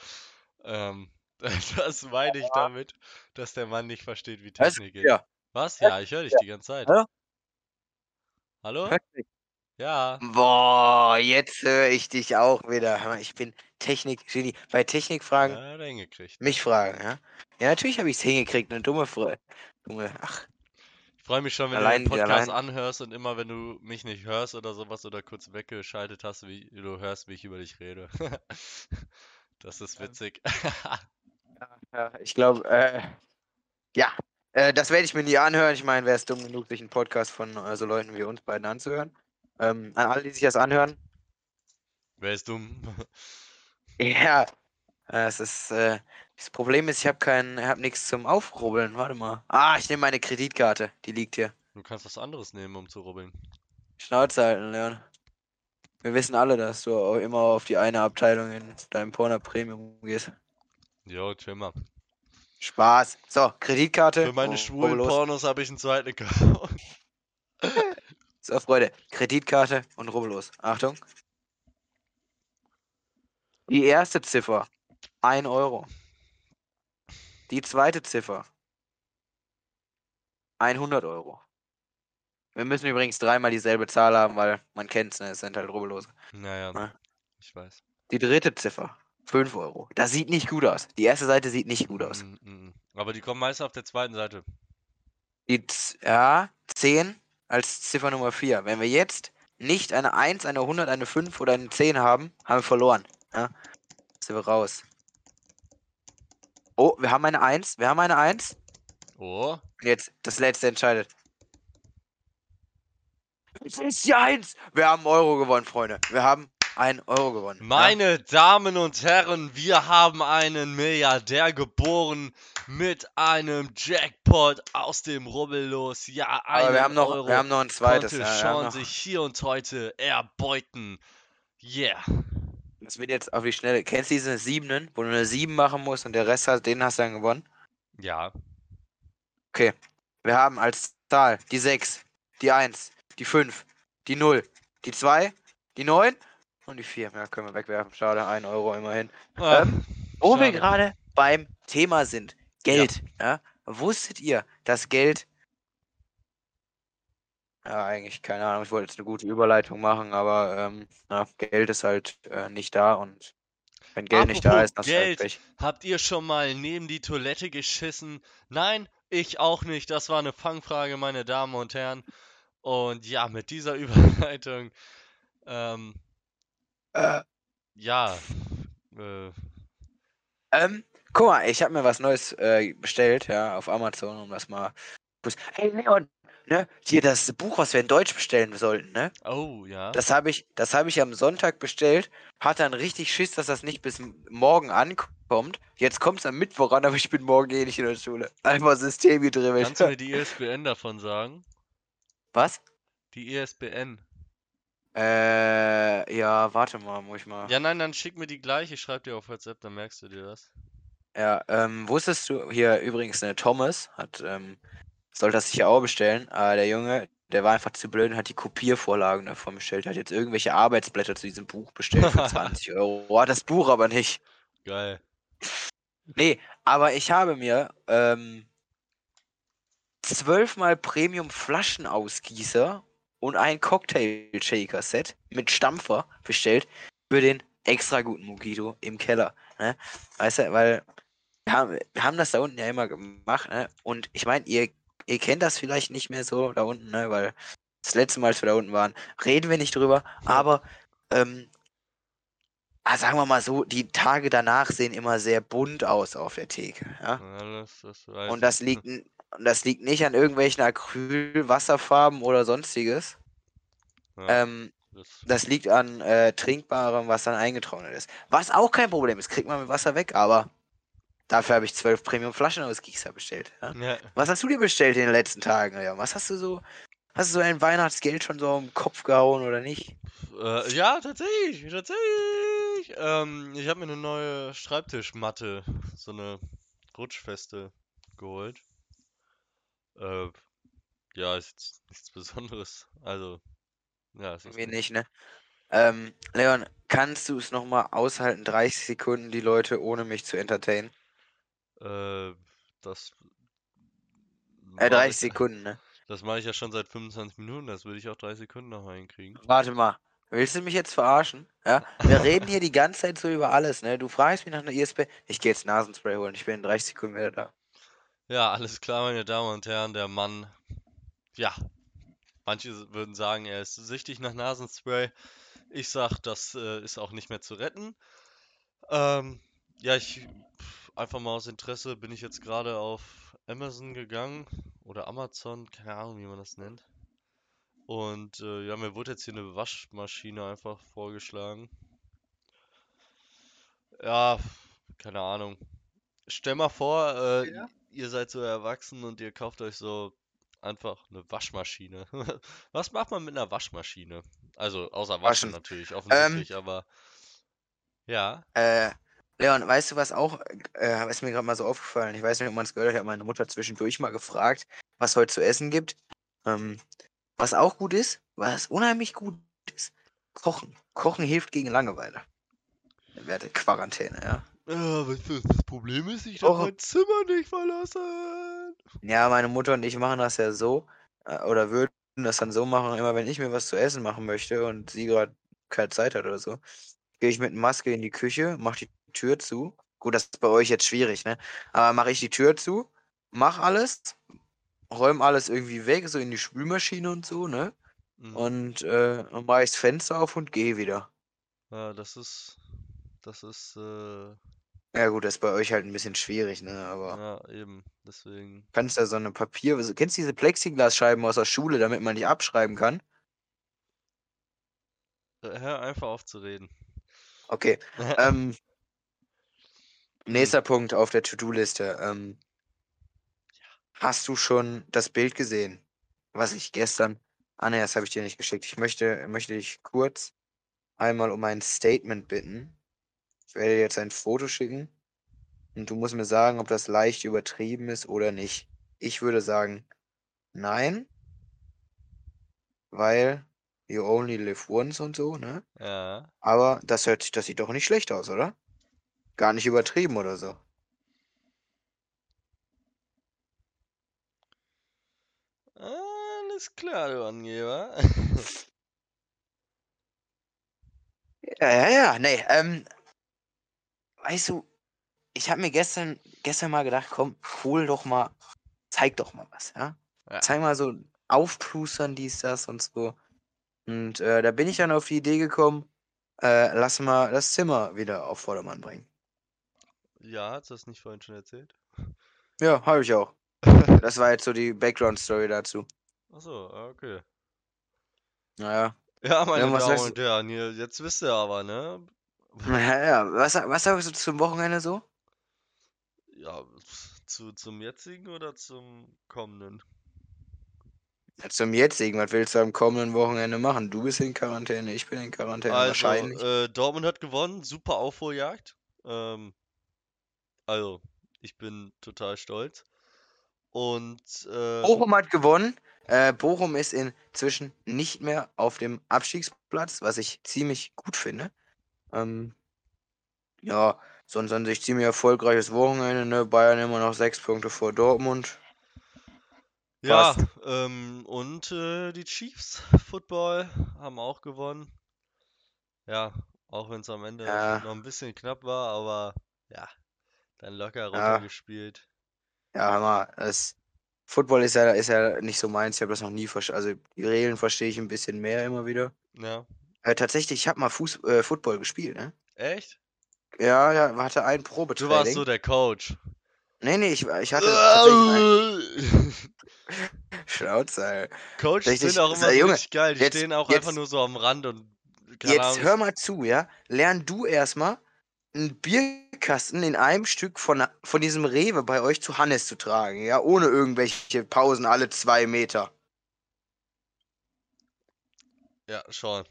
Ähm, (laughs) das meine ich damit, dass der Mann nicht versteht, wie Technik geht. ja. Was? Ja, ich höre dich die ganze Zeit. Hallo? Hallo? Ja. Boah, jetzt höre ich dich auch wieder. Ich bin Technik, Genie. Bei Technikfragen Ja, hat er hingekriegt. mich fragen, ja? Ja, natürlich habe ich es hingekriegt, eine dumme Frage. Dumme, ach, Ich freue mich schon, wenn Allein- du den Podcast allein- anhörst und immer, wenn du mich nicht hörst oder sowas oder kurz weggeschaltet hast, wie du hörst, wie ich über dich rede. (laughs) Das ist witzig. (laughs) ja, ich glaube, äh, ja, äh, das werde ich mir nie anhören. Ich meine, wäre es dumm genug, sich einen Podcast von äh, so Leuten wie uns beiden anzuhören. Ähm, an alle, die sich das anhören, Wer ist dumm? (laughs) ja, es ist, äh, das Problem ist, ich habe kein, ich habe nichts zum Aufrubbeln. Warte mal. Ah, ich nehme meine Kreditkarte, die liegt hier. Du kannst was anderes nehmen, um zu rubbeln. Schnauze halten, Leon. Wir wissen alle, dass du auch immer auf die eine Abteilung in deinem Porno Premium gehst. Jo, chill mal. Spaß. So, Kreditkarte. Für meine Oh, schwulen. Pornos habe ich einen zweiten Account. (laughs) So, Freunde, Kreditkarte und rubbellos. Achtung. Die erste Ziffer, 1 Euro. Die zweite Ziffer, 100 Euro. Wir müssen übrigens dreimal dieselbe Zahl haben, weil man kennt es, ne? es sind halt rubbellose. Naja, Ah. ich weiß. Die dritte Ziffer, 5 Euro. Das sieht nicht gut aus. Die erste Seite sieht nicht gut aus. Mm, mm, mm. Aber die kommen meist auf der zweiten Seite. Die, ja, 10 als Ziffer Nummer 4. Wenn wir jetzt nicht eine 1, eine 100, eine 5 oder eine 10 haben, haben wir verloren. Ja? Sind wir raus. Oh, wir haben eine 1. Wir haben eine 1. Oh, Und jetzt das letzte entscheidet. Es ist die 1. Wir haben Euro gewonnen, Freunde. Wir haben einen Euro gewonnen. ja? Meine Damen und Herren, wir haben einen Milliardär geboren mit einem Jackpot aus dem Rubbellos. Ja, Aber wir einen haben noch, Euro wir haben noch ein zweites. konnte Ja, noch, sich hier und heute erbeuten. Yeah. das wird jetzt auf die Schnelle. Kennst du diese Siebenen, wo du eine 7 machen musst und der Rest hast, den hast du dann gewonnen? Ja. Wir haben als Zahl die 6, die 1, die 5, die 0, die 2, die 9 und die 4. Ja, können wir wegwerfen. Schade, 1 Euro immerhin. Ah, Ähm, Wo wir schade. gerade beim Thema sind. Geld. Ja. Wusstet ihr, dass Geld. Ja, eigentlich keine Ahnung. Ich wollte jetzt eine gute Überleitung machen, aber ähm, na, Geld ist halt äh, nicht da und wenn Geld nicht da Apropos ist, ist halt Geld. Pech. Habt ihr schon mal neben die Toilette geschissen? Nein, ich auch nicht. Das war eine Fangfrage, meine Damen und Herren. Und ja, mit dieser (laughs) Überleitung, ähm, Äh, ja, äh, Ähm, guck mal, ich habe mir was Neues äh, bestellt, ja, auf Amazon, um das mal. Hey Leon, ne? Hier das Buch, was wir in Deutsch bestellen sollten, ne? oh ja. Das habe ich, das habe ich am Sonntag bestellt, hatte dann richtig Schiss, dass das nicht bis morgen ankommt. Jetzt kommt es am Mittwoch an, aber ich bin morgen eh nicht in der Schule. Einfach System gedribbelt. Kannst du mir (laughs) die ISBN davon sagen? Was? Die ISBN. Äh, ja, warte mal, muss ich mal. Ja, nein, dann schick mir die gleich. Ich schreib dir auf WhatsApp, dann merkst du dir das. Ja, ähm, wusstest du, hier übrigens, ne, Thomas hat, ähm, soll das sich auch bestellen, aber der Junge, der war einfach zu blöd und hat die Kopiervorlagen davon bestellt, hat jetzt irgendwelche Arbeitsblätter zu diesem Buch bestellt für (laughs) 20 Euro, hat das Buch aber nicht. Geil. Nee, aber ich habe mir, ähm, zwölfmal Premium Flaschenausgießer und ein Cocktail-Shaker-Set mit Stampfer bestellt für den extra guten Mojito im Keller. Ne? Weißt du, weil wir haben, wir haben das da unten ja immer gemacht, ne? Und ich meine, ihr, ihr kennt das vielleicht nicht mehr so da unten, ne? Weil das letzte Mal, als wir da unten waren, reden wir nicht drüber, aber ähm, ah, sagen wir mal so, die Tage danach sehen immer sehr bunt aus auf der Theke. Ja? Ja, das, das weiß Und das liegt, n- und das liegt nicht an irgendwelchen Acryl, Wasserfarben oder sonstiges. Ja, Ähm, das, das liegt an äh, Trinkbarem, was dann eingetrocknet ist. Was auch kein Problem ist, kriegt man mit Wasser weg, aber dafür habe ich zwölf Premium Flaschen aus Gießer bestellt. Ja? ja, Was hast du dir bestellt in den letzten Tagen? Was hast du so, hast du so ein Weihnachtsgeld schon so im Kopf gehauen oder nicht? äh, ja, tatsächlich, tatsächlich. Ähm, ich habe mir eine neue Schreibtischmatte, so eine rutschfeste, geholt. Äh, ja, ist jetzt nichts Besonderes. Also, ja, es ist Mir nicht. nicht, ne? Ähm, Leon, kannst du es nochmal aushalten, 30 Sekunden die Leute ohne mich zu entertainen? Äh, das Äh, mache 30 ich, Sekunden, ne? das mache ich ja schon seit 25 Minuten, das würde ich auch 30 Sekunden noch hinkriegen. Warte mal. Willst du mich jetzt verarschen? Ja? Wir reden hier die ganze Zeit so über alles, ne? Du fragst mich nach einer ISP. Ich gehe jetzt Nasenspray holen. Ich bin in 30 Sekunden wieder da. Ja, alles klar, meine Damen und Herren, der Mann, ja, manche würden sagen, er ist süchtig nach Nasenspray. Ich sag, das äh, ist auch nicht mehr zu retten. Ähm, ja, ich einfach mal aus Interesse bin ich jetzt gerade auf Amazon gegangen oder Amazon, keine Ahnung, wie man das nennt. Und äh, ja, mir wurde jetzt hier eine Waschmaschine einfach vorgeschlagen. Ja, keine Ahnung. Stell mal vor, äh, Ja. Ihr seid so erwachsen und ihr kauft euch so einfach eine Waschmaschine. (laughs) Was macht man mit einer Waschmaschine? Also außer waschen Waschen. natürlich, Ähm, offensichtlich, aber ja. Äh, Leon, weißt du, was auch, äh, ist mir gerade mal so aufgefallen. Ich weiß nicht, ob man es gehört hat. Ich habe meine Mutter zwischendurch mal gefragt, was heute zu essen gibt. Ähm, was auch gut ist, was unheimlich gut ist, Kochen. Kochen hilft gegen Langeweile. Während der Quarantäne, ja. Ja, weißt du, das Problem ist? Ich darf Oh. mein Zimmer nicht verlassen. Ja, meine Mutter und ich machen das ja so, äh, oder würden das dann so machen, immer wenn ich mir was zu essen machen möchte und sie gerade keine Zeit hat oder so, gehe ich mit Maske in die Küche, mache die Tür zu. Gut, das ist bei euch jetzt schwierig, ne? Aber mache ich die Tür zu, mach alles, räume alles irgendwie weg, so in die Spülmaschine und so, ne? Mhm. Und äh, dann mache ich das Fenster auf und gehe wieder. Ja, das ist, das ist, äh, Ja gut, das ist bei euch halt ein bisschen schwierig, ne? Aber ja, eben, deswegen. kannst da so eine Papier... Kennst du diese Plexiglasscheiben aus der Schule, damit man die abschreiben kann? Äh, Hör einfach auf zu reden. Okay. (laughs) Ähm, nächster Punkt auf der To-Do-Liste. Ähm, hast du schon das Bild gesehen, was ich gestern. Ah ne, das habe ich dir nicht geschickt. Ich möchte, möchte dich kurz einmal um ein Statement bitten. Ich werde dir jetzt ein Foto schicken und du musst mir sagen, ob das leicht übertrieben ist oder nicht. Ich würde sagen, nein, weil you only live once und so, ne? Ja. Aber das hört sich, das sieht doch nicht schlecht aus, oder? Gar nicht übertrieben oder so. Alles klar, du Angeber. (laughs) Ja, ja, ja, nee, ähm, weißt du, ich habe mir gestern, gestern mal gedacht, komm, hol doch mal, zeig doch mal was, ja? Ja. Zeig mal so aufplustern, dies, das und so. Und äh, da bin ich dann auf die Idee gekommen, äh, lass mal das Zimmer wieder auf Vordermann bringen. Ja, hast du das nicht vorhin schon erzählt? Ja, habe ich auch. (laughs) Das war jetzt so die Background-Story dazu. Achso, okay. Naja. Ja, meine Ja, Damen und Herren, jetzt wisst ihr aber, ne? Ja, ja. Was, was sagst du zum Wochenende so? Ja, zu, zum jetzigen oder zum kommenden? Ja, zum jetzigen, was willst du am kommenden Wochenende machen? Du bist in Quarantäne, ich bin in Quarantäne, Also, wahrscheinlich. äh, Dortmund hat gewonnen, super Aufholjagd. Ähm, also, ich bin total stolz. Und, äh, Bochum hat gewonnen. Äh, Bochum ist inzwischen nicht mehr auf dem Abstiegsplatz, was ich ziemlich gut finde. Ähm, ja, sonst an sich ziemlich erfolgreiches Wochenende. Ne? Bayern immer noch sechs Punkte vor Dortmund. ja, ähm, und äh, die Chiefs Football haben auch gewonnen. Ja, auch wenn es am Ende Ja. noch ein bisschen knapp war, aber ja, dann locker Ja. runtergespielt. Ja, hör mal, das Football ist ja, ist ja nicht so meins. Ich habe das noch nie verstanden. Also die Regeln verstehe ich ein bisschen mehr immer wieder. Ja, Äh, tatsächlich, ich habe mal Fuß äh, Football gespielt, ne? echt? Ja, ja, hatte ein Du warst Probetraining. so der Coach. Nee, nee, ich, ich hatte tatsächlich ein (laughs) Schnauze, sind auch immer Junge, richtig geil. Die jetzt- stehen auch einfach jetzt- nur so am Rand und Jetzt Ahnung. hör mal zu, ja? Lern du erstmal einen Bierkasten in einem Stück von, von diesem Rewe bei euch zu Hannes zu tragen, ja? Ohne irgendwelche Pausen alle zwei Meter. Ja, schon.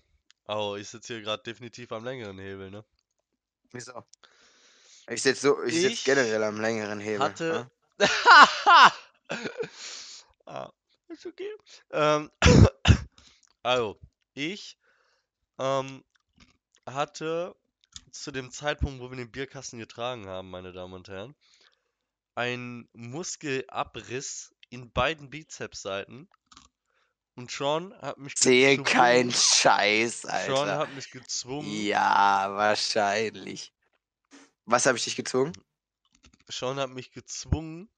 Oh, ich sitze hier gerade definitiv am längeren Hebel, ne? Wieso? Ich sitze so, ich sitz Ich generell am längeren Hebel. hatte- ja? (laughs) ah, Ist okay. Ähm, (coughs) also, ich ähm, hatte zu dem Zeitpunkt, wo wir den Bierkasten getragen haben, meine Damen und Herren, einen Muskelabriss in beiden Bizepsseiten. Und Sean hat mich Sehe gezwungen. kein Scheiß, Sean Alter. hat mich gezwungen. Ja, wahrscheinlich. Was habe ich dich gezwungen? Sean hat mich gezwungen,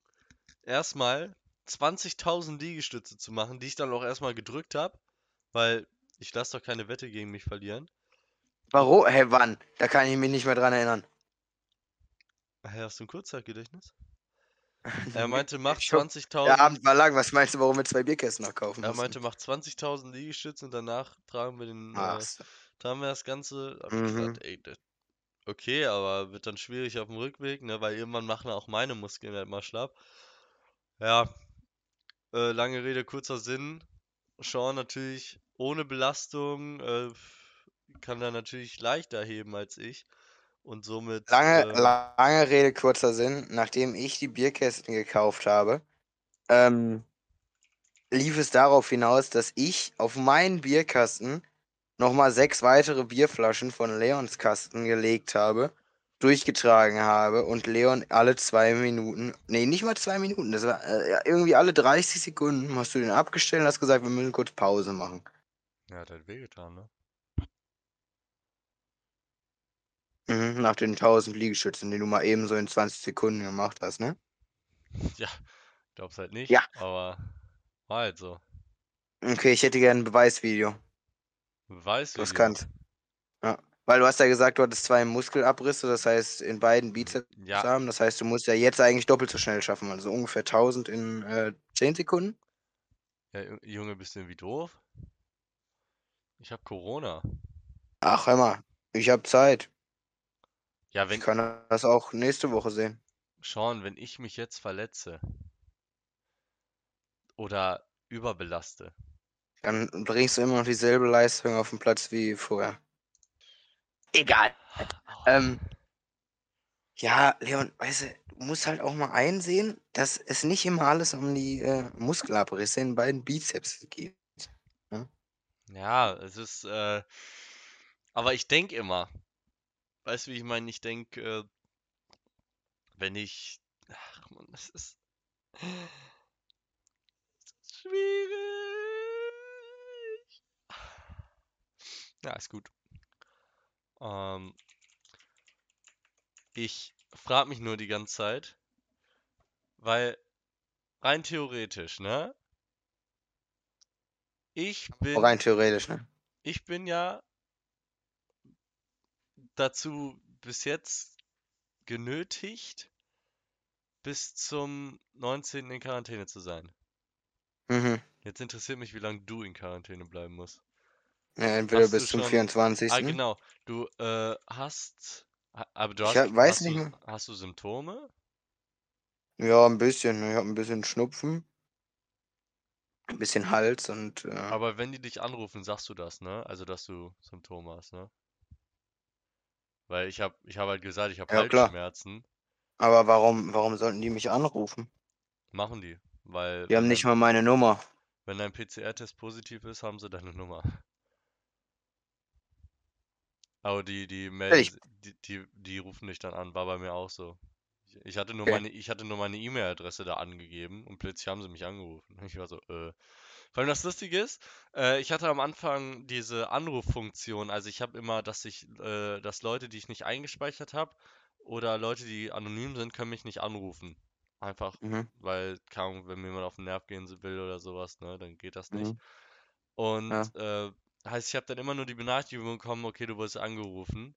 erstmal 20.000 Liegestütze zu machen, die ich dann auch erstmal gedrückt habe, weil ich lasse doch keine Wette gegen mich verlieren. Warum? Hä, wann? Da kann ich mich nicht mehr dran erinnern. Hä, hast du ein Kurzzeitgedächtnis? (laughs) Er meinte, mach Ich hab- 20.000. Der Abend war lang. Was meinst du, warum wir zwei Bierkästen noch kaufen Er meinte, mach 20.000 Liegestütze und danach tragen wir den, Ach, äh, so. tragen wir das Ganze. Mhm. gesagt, ey, okay, aber wird dann schwierig auf dem Rückweg, ne, weil irgendwann machen auch meine Muskeln halt mal schlapp. Ja, äh, lange Rede, kurzer Sinn. Sean natürlich ohne Belastung, äh, kann da natürlich leichter heben als ich. Und somit, Lange, äh, lange Rede, kurzer Sinn. Nachdem ich die Bierkästen gekauft habe, ähm, lief es darauf hinaus, dass ich auf meinen Bierkasten nochmal sechs weitere Bierflaschen von Leons Kasten gelegt habe, durchgetragen habe und Leon alle zwei Minuten, nee, nicht mal zwei Minuten, das war äh, irgendwie alle 30 Sekunden hast du den abgestellt und hast gesagt, wir müssen kurz Pause machen. ja, hat halt wehgetan, ne? Mhm, nach den 1000 Liegestützen, die du mal eben so in 20 Sekunden gemacht hast, ne? Ja, glaub's halt nicht, Ja. aber war halt so. Okay, ich hätte gerne ein Beweisvideo. Du hast kannst. Ja. Weil du hast ja gesagt, du hattest zwei Muskelabrisse, das heißt in beiden Bizeps Ja, haben. Das heißt, du musst ja jetzt eigentlich doppelt so schnell schaffen, also ungefähr 1000 in äh, 10 Sekunden. ja, Ju- Junge, bist du irgendwie doof? Ich hab Corona. Ach, hör mal, ich habe Zeit. Ja, Ich wenn, kann das auch nächste Woche sehen. Sean, wenn ich mich jetzt verletze oder überbelaste, Dann bringst du immer noch dieselbe Leistung auf den Platz wie vorher. Egal. Ähm, ja, Leon, weißt du, du musst halt auch mal einsehen, dass es nicht immer alles um die äh, Muskelabrisse in beiden Bizeps geht. ja, es ist, äh, aber ich denke immer, weißt du, wie ich meine? Ich denke, äh, wenn ich, ach man, das ist, das ist schwierig. Ja, ist gut. Ähm, ich frage mich nur die ganze Zeit, weil rein theoretisch, ne? Ich bin, Rein theoretisch, ne? ich bin ja dazu bis jetzt genötigt, bis zum 19. in Quarantäne zu sein. Mhm. Jetzt interessiert mich, wie lange du in Quarantäne bleiben musst. Ja, entweder Hast bis zum schon- 24. Ah, genau. Du äh, hast, ha- aber du Ich hast, hab- weiß hast nicht du, mehr. hast du Symptome? Ja, ein bisschen. Ich habe ein bisschen Schnupfen. Ein bisschen Hals und äh, Aber wenn die dich anrufen, sagst du das, ne? Also, dass du Symptome hast, ne? Weil ich habe ich hab halt gesagt, ich habe Ja. Halsschmerzen. aber warum, warum sollten die mich anrufen? Machen die. Weil Die haben nicht mal meine Nummer. wenn dein PCR-Test positiv ist, haben sie deine Nummer. Aber die, die melden, die, die, die rufen dich dann an, war bei mir auch so. Ich, ich hatte nur Okay. meine, ich hatte nur meine E-Mail-Adresse da angegeben und plötzlich haben sie mich angerufen. Ich war so, äh. Vor allem das Lustige ist, äh, ich hatte am Anfang diese Anruffunktion. Also ich habe immer, dass ich, äh, dass Leute, die ich nicht eingespeichert habe, oder Leute, die anonym sind, können mich nicht anrufen. Einfach, Mhm. weil, keine Ahnung, wenn mir jemand auf den Nerv gehen will oder sowas, ne, dann geht das nicht. Mhm. Und Ja. äh, heißt, ich habe dann immer nur die Benachrichtigung bekommen, okay, du wurdest angerufen.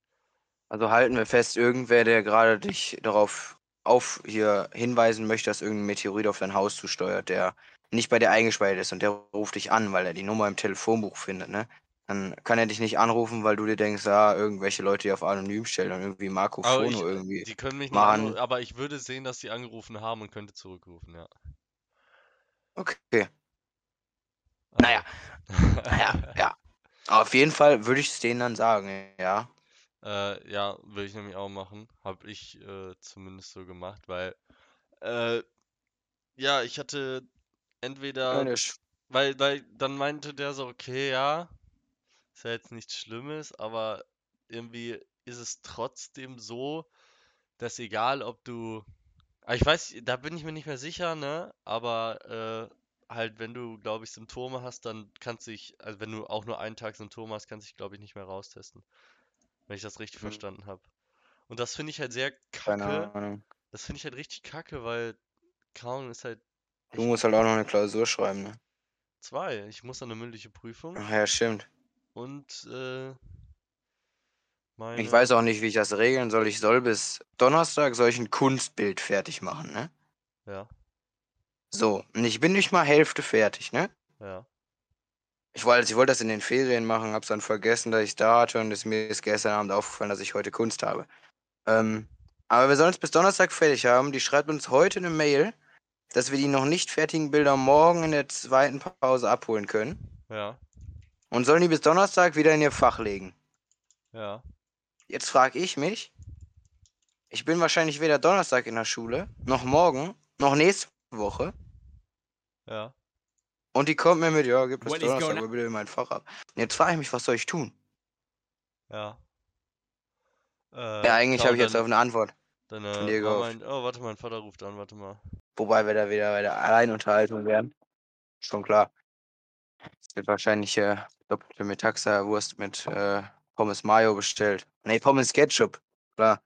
Also halten wir fest, irgendwer, der gerade dich darauf auf hier hinweisen möchte, dass irgendein Meteorit auf dein Haus zusteuert, der nicht bei dir eingespeichert ist und der ruft dich an, weil er die Nummer im Telefonbuch findet, ne? Dann kann er dich nicht anrufen, weil du dir denkst, ah, irgendwelche Leute, die auf anonym stellen und irgendwie Marco Aber ich, Fono irgendwie die können mich nicht machen. anrufen, aber ich würde sehen, dass sie angerufen haben und könnte zurückrufen, ja. Okay. Naja, naja, ja. Auf jeden Fall würde ich es denen dann sagen, ja. Äh, ja, würde ich nämlich auch machen. Habe ich äh, zumindest so gemacht, weil äh, ja, ich hatte entweder der Sch- weil, weil dann meinte der so, okay, ja, ist ja jetzt nichts Schlimmes, aber irgendwie ist es trotzdem so, dass egal, ob du, ah, ich weiß, da bin ich mir nicht mehr sicher, ne, aber äh, halt, wenn du, glaube ich, Symptome hast, dann kannst du dich, also wenn du auch nur einen Tag Symptome hast, kannst du dich, glaube ich, nicht mehr raustesten. Wenn ich das richtig Hm. verstanden habe. Und das finde ich halt sehr Keine kacke. Ahnung. Das finde ich halt richtig kacke, weil Kauen ist halt Du musst halt auch noch eine Klausur schreiben, ne? zwei. Ich muss dann eine mündliche Prüfung Ach ja, stimmt. und äh, Ich meine. weiß auch nicht, wie ich das regeln soll. Ich soll bis Donnerstag soll ich ein Kunstbild fertig machen, ne? Ja, So, und ich bin nicht mal Hälfte fertig, ne? ja. Ich wollte, ich wollte das in den Ferien machen, hab's dann vergessen, dass ich da hatte und es mir ist gestern Abend aufgefallen, dass ich heute Kunst habe. Ähm, aber wir sollen es bis Donnerstag fertig haben. Die schreibt uns heute eine Mail, dass wir die noch nicht fertigen Bilder morgen in der zweiten Pause abholen können Ja, und sollen die bis Donnerstag wieder in ihr Fach legen. ja. Jetzt frage ich mich, ich bin wahrscheinlich weder Donnerstag in der Schule, noch morgen, noch nächste Woche. Ja. Und die kommt mir mit, ja, gib bis Donnerstag bitte in mein Fach ab. Und jetzt frage ich mich, was soll ich tun? Ja. Äh, Ja, eigentlich habe ich jetzt auf eine Antwort. Deine von dir Mama gehofft. ein- Oh, warte, mein Vater ruft an, warte mal. Wobei wir da wieder bei der Alleinunterhaltung wären. Schon klar. Es wird wahrscheinlich äh, doppelte Metaxa-Wurst mit äh, Pommes Mayo bestellt. Nee, Pommes Ketchup. Klar.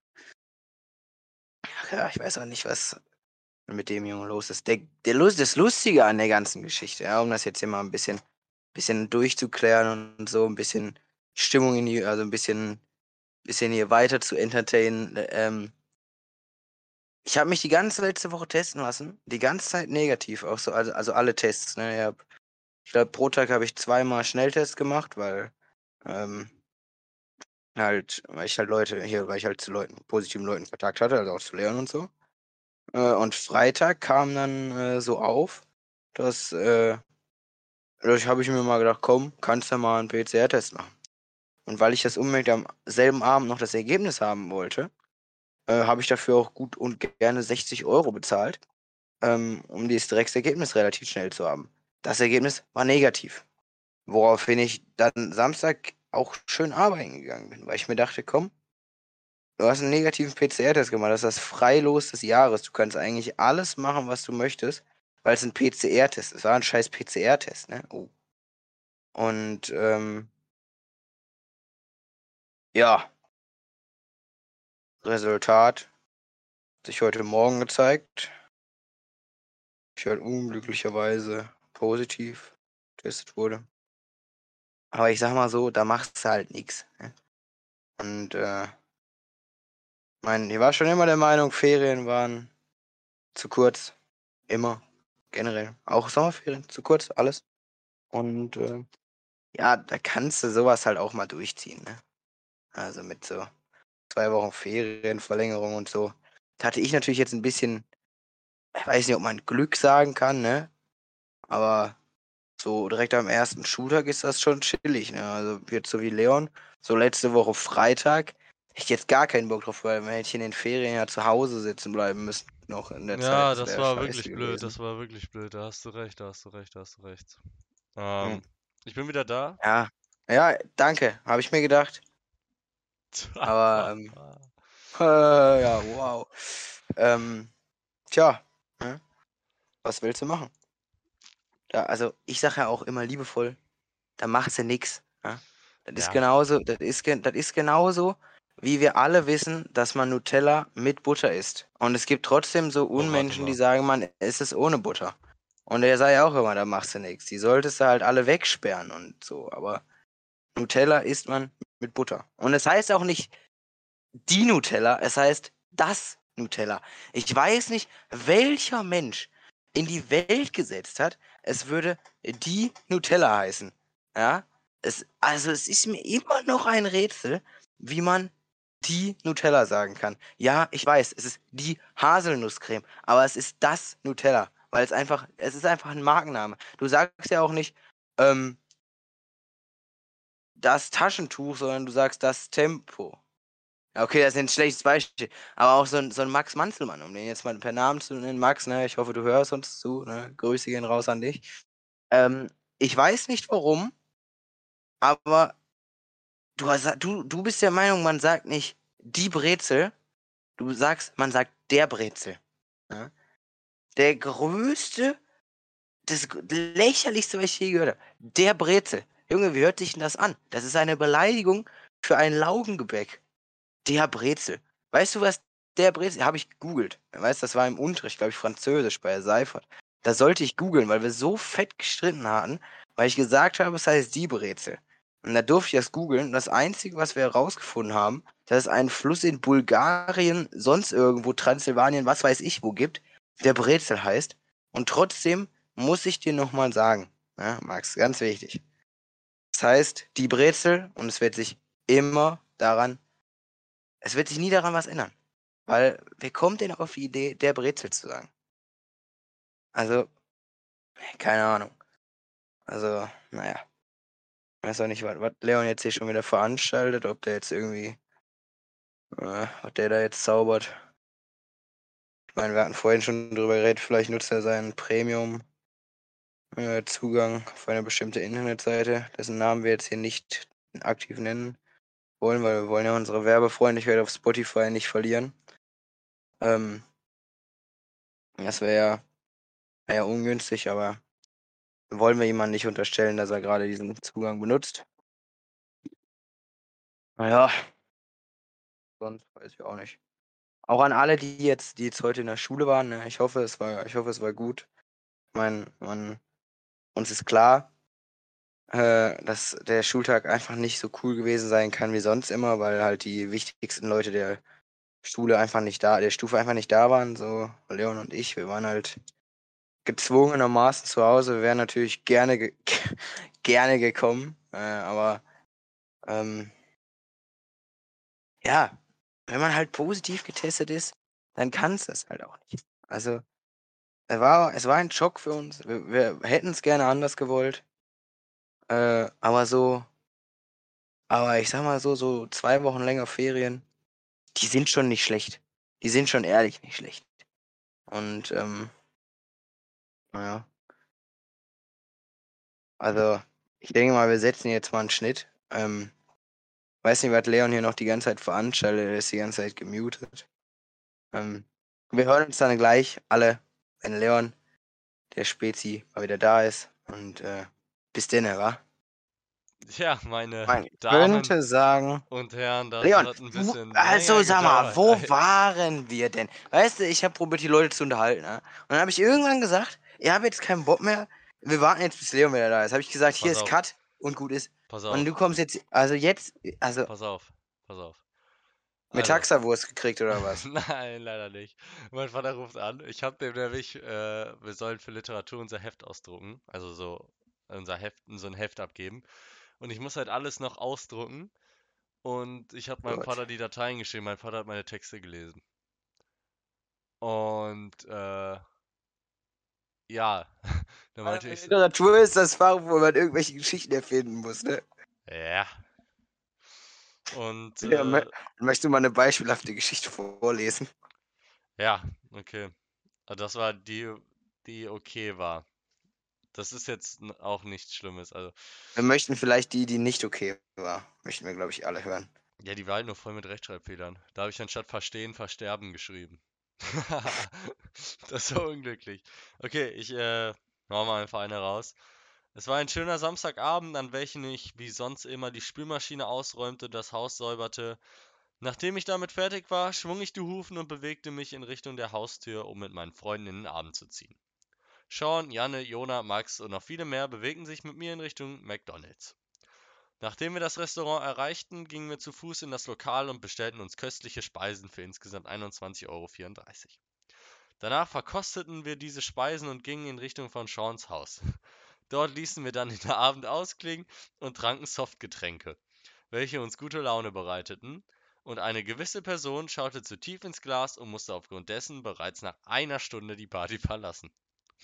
Ja, ich weiß auch nicht, was mit dem Jungen los ist. Der, der Lust, das Lustige an der ganzen Geschichte, ja, um das jetzt hier mal ein bisschen, bisschen durchzuklären und so ein bisschen Stimmung in die, also ein bisschen, bisschen hier weiter zu entertainen. Ähm, ich habe mich die ganze letzte Woche testen lassen. Die ganze Zeit negativ, auch so, also, also alle Tests. Ne? Ich, ich glaube, pro Tag habe ich zweimal Schnelltests gemacht, weil ähm, halt, weil ich halt Leute, hier, weil ich halt zu Leuten, positiven Leuten Kontakt hatte, also auch zu Leon und so. Äh, und Freitag kam dann äh, so auf, dass, äh, dadurch habe ich mir mal gedacht, komm, kannst du mal einen PCR-Test machen. Und weil ich das unbedingt am selben Abend noch das Ergebnis haben wollte, äh, habe ich dafür auch gut und gerne 60 Euro bezahlt, ähm, um dieses Drecksergebnis relativ schnell zu haben. Das Ergebnis war negativ. Woraufhin ich dann Samstag auch schön arbeiten gegangen bin, weil ich mir dachte, komm, du hast einen negativen PCR-Test gemacht, das ist das Freilos des Jahres. Du kannst eigentlich alles machen, was du möchtest, weil es ein PCR-Test ist. Es war ein scheiß PCR-Test, ne? Oh. Und, ähm, ja, Resultat hat sich heute Morgen gezeigt. Ich halt unglücklicherweise positiv getestet wurde. Aber ich sag mal so, da macht's halt nichts. Ne? Und äh, mein, ich war schon immer der Meinung, Ferien waren zu kurz. Immer. Generell. Auch Sommerferien, zu kurz, alles. Und äh, ja, da kannst du sowas halt auch mal durchziehen, ne? Also mit so zwei Wochen Ferienverlängerung und so. Da hatte ich natürlich jetzt ein bisschen, ich weiß nicht, ob man Glück sagen kann, ne? Aber so direkt am ersten Schultag ist das schon chillig, ne? Also jetzt so wie Leon, so letzte Woche Freitag, hätte ich jetzt gar keinen Bock drauf, weil man hätte in den Ferien ja zu Hause sitzen bleiben müssen noch in der Zeit. Ja, das war scheiße wirklich blöd, gewesen. das war wirklich blöd. Da hast du recht, da hast du recht, da hast du recht. Ähm, Hm. ich bin wieder da. Ja, ja, danke, habe ich mir gedacht. Aber, ähm, Äh, (laughs) ja, wow. Ähm, tja, ne? was willst du machen? Ja, also ich sage ja auch immer liebevoll, da macht sie nix. Ne? Das ist Ja. genauso, das ist, das ist genauso, wie wir alle wissen, dass man Nutella mit Butter isst. Und es gibt trotzdem so Oh, Unmenschen, die sagen, man isst es ohne Butter. Und er ja auch immer, da machst du nichts. Die solltest du halt alle wegsperren und so. Aber Nutella isst man mit Butter. Und es heißt auch nicht die Nutella, es heißt das Nutella. Ich weiß nicht, welcher Mensch in die Welt gesetzt hat, es würde die Nutella heißen. Ja? Es, also es ist mir immer noch ein Rätsel, wie man die Nutella sagen kann. Ja, ich weiß, es ist die Haselnusscreme, aber es ist das Nutella, weil es einfach, es ist einfach ein Markenname. Du sagst ja auch nicht, ähm, das Taschentuch, sondern du sagst das Tempo. Okay, das ist ein schlechtes Beispiel. Aber auch so ein, so ein Max Manzelmann, um den jetzt mal per Namen zu nennen. Max, ne, ich hoffe, du hörst uns zu. Ne? Grüße gehen raus an dich. Ähm, ich weiß nicht warum, aber du, du, du bist der Meinung, man sagt nicht die Brezel, du sagst, man sagt der Brezel. Ja? Der größte, das lächerlichste, was ich je gehört habe. Der Brezel. Junge, wie hört sich denn das an? Das ist eine Beleidigung für ein Laugengebäck. Der Brezel. Weißt du, was der Brezel, habe ich gegoogelt. Weißt, das war im Unterricht, glaube ich, Französisch bei Seifert. Da sollte ich googeln, weil wir so fett gestritten hatten, weil ich gesagt habe, es heißt die Brezel. Und da durfte ich das googeln. Und das Einzige, was wir herausgefunden haben, dass es einen Fluss in Bulgarien, sonst irgendwo, Transsilvanien, was weiß ich wo gibt, der Brezel heißt. Und trotzdem muss ich dir nochmal sagen, ja, Max, ganz wichtig. Das heißt, die Brezel, und es wird sich immer daran, es wird sich nie daran was ändern. Weil, wer kommt denn auf die Idee, der Brezel zu sagen? Also, keine Ahnung. Also, naja. Ich weiß auch nicht, was, was Leon jetzt hier schon wieder veranstaltet, ob der jetzt irgendwie, äh, was der da jetzt zaubert. Ich meine, wir hatten vorhin schon drüber geredet, vielleicht nutzt er seinen Premium äh, Zugang auf eine bestimmte Internetseite, dessen Namen wir jetzt hier nicht aktiv nennen wollen, weil wir wollen ja unsere Werbefreundlichkeit auf Spotify nicht verlieren. Ähm, das wäre ja, wär ungünstig, aber wollen wir jemandem nicht unterstellen, dass er gerade diesen Zugang benutzt. Naja, sonst weiß ich auch nicht. Auch an alle, die jetzt, die jetzt heute in der Schule waren, ne? ich hoffe, es war, ich hoffe, es war gut. Ich meine, man, uns ist klar, äh, dass der Schultag einfach nicht so cool gewesen sein kann wie sonst immer, weil halt die wichtigsten Leute der Schule einfach nicht da, der Stufe einfach nicht da waren, so Leon und ich, wir waren halt gezwungenermaßen zu Hause. Wir wären natürlich gerne, ge (laughs) gerne gekommen, äh, aber ähm, ja, wenn man halt positiv getestet ist, dann kann es das halt auch nicht. Also es war, es war ein Schock für uns. Wir, wir hätten es gerne anders gewollt. Äh, aber so, aber ich sag mal so, so zwei Wochen länger Ferien, die sind schon nicht schlecht. Die sind schon ehrlich nicht schlecht. Und, ähm, naja. Also, ich denke mal, wir setzen jetzt mal einen Schnitt. Ähm, weiß nicht, was Leon hier noch die ganze Zeit veranstaltet, er ist die ganze Zeit gemutet. Ähm, wir hören uns dann gleich alle, wenn Leon, der Spezi, mal wieder da ist. Und äh, bis denn, wa? Ja, meine Man Damen könnte sagen, und Herren, das Leon, hat ein bisschen also sag mal, wo Ey, (laughs) waren wir denn? Weißt du, ich habe probiert, die Leute zu unterhalten. Ne? Und dann habe ich irgendwann gesagt, ich habe jetzt keinen Bock mehr. Wir warten jetzt, bis Leon wieder da ist. Habe ich gesagt, hier Pass ist auf. Cut und gut ist. Pass Und auf, du kommst jetzt, also jetzt, also pass auf, pass auf. Mit Also, Taxawurst gekriegt oder was? (laughs) nein, leider nicht. Mein Vater ruft an. Ich habe dem nämlich, äh, wir sollen für Literatur unser Heft ausdrucken. Also so unser Heft, so ein Heft abgeben. Und ich muss halt alles noch ausdrucken. Und ich habe meinem Gut. Vater die Dateien geschrieben. Mein Vater hat meine Texte gelesen. Und äh, ja, (laughs) da meinte ich Literatur ist das Fach, wo man irgendwelche Geschichten erfinden muss, ne? ja. Und (laughs) Ja, äh, mö- Möchtest du mal eine beispielhafte Geschichte vorlesen? ja, okay. Also das war die, die okay war. Das ist jetzt auch nichts Schlimmes. Also, Wir möchten vielleicht die, die nicht okay war. Möchten wir, glaube ich, alle hören. ja, die war halt nur voll mit Rechtschreibfehlern. Da habe ich anstatt verstehen, versterben geschrieben. (laughs) Das war unglücklich. Okay, ich äh, hau mal einfach eine raus. Es war ein schöner Samstagabend, an welchem ich wie sonst immer die Spülmaschine ausräumte, das Haus säuberte. Nachdem ich damit fertig war, schwung ich die Hufen und bewegte mich in Richtung der Haustür, um mit meinen Freunden in den Abend zu ziehen. Sean, Janne, Jona, Max und noch viele mehr bewegten sich mit mir in Richtung McDonald's. Nachdem wir das Restaurant erreichten, gingen wir zu Fuß in das Lokal und bestellten uns köstliche Speisen für insgesamt 21,34 Euro. Danach verkosteten wir diese Speisen und gingen in Richtung von Seans Haus. Dort ließen wir dann den (laughs) Abend ausklingen und tranken Softgetränke, welche uns gute Laune bereiteten. Und eine gewisse Person schaute zu tief ins Glas und musste aufgrund dessen bereits nach einer Stunde die Party (laughs) verlassen.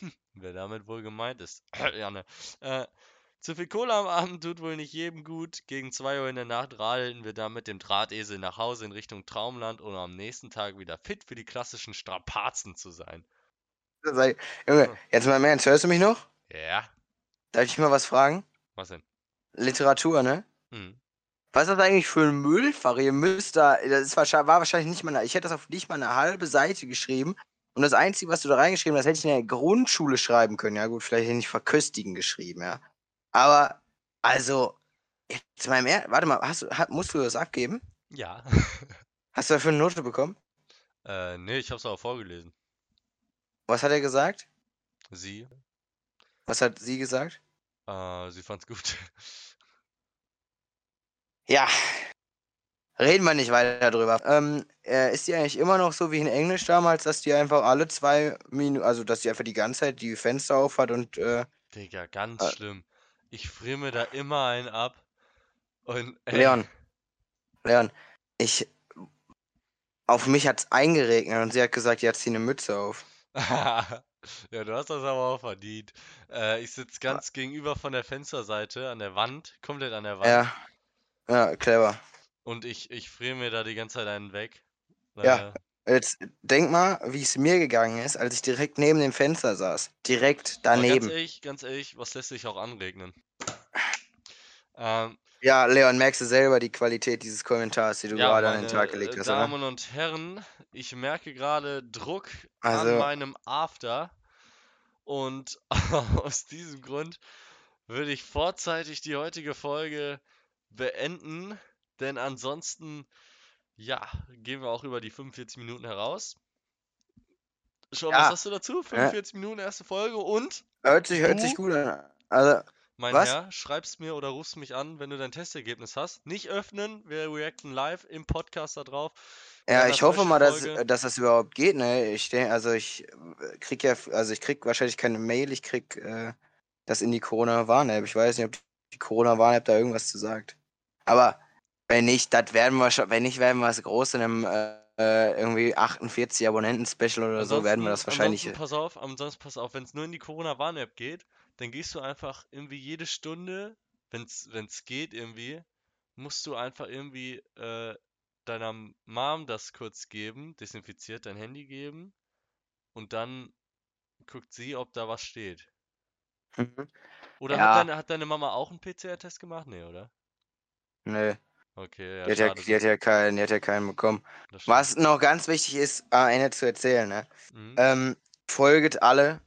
Hm, wer damit wohl gemeint ist. (clears throat) Janne. Äh, zu viel Cola am Abend tut wohl nicht jedem gut. Gegen 2 Uhr in der Nacht radelten wir dann mit dem Drahtesel nach Hause in Richtung Traumland, um am nächsten Tag wieder fit für die klassischen Strapazen zu sein. Sag- Junge, jetzt mal Ernst, hörst du mich noch? Ja, Darf ich mal was fragen? Was denn? Literatur, ne? Mhm. Was ist das eigentlich für ein Müllfach? Ihr müsst da, das ist wahrscheinlich, war wahrscheinlich nicht mal, eine, ich hätte das auf nicht mal eine halbe Seite geschrieben. Und das Einzige, was du da reingeschrieben hast, hätte ich in der Grundschule schreiben können. Ja, gut, vielleicht hätte ich verköstigen geschrieben, ja. Aber, also, jetzt mal im warte mal, hast musst du das abgeben? Ja. (laughs) Hast du dafür eine Note bekommen? äh, nee, ich hab's aber vorgelesen. Was hat er gesagt? Sie? Was hat sie gesagt? Äh, sie fand's gut. (laughs) Ja. Reden wir nicht weiter drüber. Ähm, äh, ist die eigentlich immer noch so wie in Englisch damals, dass die einfach alle zwei Minuten, also dass die einfach die ganze Zeit die Fenster auf hat und äh, Digga, ganz Äh. schlimm. Ich friere mir da immer einen ab. Und ey, Leon, Leon, ich auf mich hat's eingeregnet und sie hat gesagt, jetzt zieh eine Mütze auf. (laughs) ja, du hast das aber auch verdient. Äh, ich sitze ganz gegenüber von der Fensterseite an der Wand, komplett an der Wand. Ja. Ja, clever. Und ich, ich friere mir da die ganze Zeit einen weg. Ja. Jetzt denk mal, wie es mir gegangen ist, als ich direkt neben dem Fenster saß. Direkt aber Ganz daneben. ehrlich, ganz ehrlich, was lässt sich auch anregnen? Ähm, Ja, Leon, merkst du selber die Qualität dieses Kommentars, die du ja, gerade an den meine Tag gelegt äh, hast, oder? Damen und Herren, ich merke gerade Druck an Also, meinem After. Und (laughs) aus diesem Grund würde ich vorzeitig die heutige Folge beenden, denn ansonsten, ja, gehen wir auch über die 45 Minuten heraus. Schon, was Ja. hast du dazu? 45 Minuten erste Folge und, hört sich, hört sich gut an. Also, mein Was? Herr, schreibst mir oder rufst mich an, wenn du dein Testergebnis hast. Nicht öffnen, wir reacten live im Podcast da drauf. ja, ich hoffe mal, dass, dass das überhaupt geht, ne? Ich denke, also ich äh, krieg ja, also ich krieg wahrscheinlich keine Mail, ich krieg äh, das in die Corona-Warn-App. Ich weiß nicht, ob die Corona-Warn-App da irgendwas zu sagt. Aber wenn nicht, das werden wir schon, wenn nicht, werden wir es groß in einem äh, äh, irgendwie 48 Abonnenten-Special oder so, werden wir das wahrscheinlich. Ansonsten pass auf, ansonsten pass auf, wenn es nur in die Corona-Warn-App geht, dann gehst du einfach irgendwie jede Stunde, wenn es geht irgendwie, musst du einfach irgendwie äh, deiner Mom das kurz geben, desinfiziert dein Handy geben und dann guckt sie, ob da was steht. Mhm. Oder Ja. hat, deine, hat deine Mama auch einen PCR-Test gemacht? Nee, oder? Nö, Okay, ja, die, hat ja, die, hat ja keinen, die hat ja keinen bekommen. Was noch ganz wichtig ist, am Ende zu erzählen, ne? Mhm. Ähm, folget alle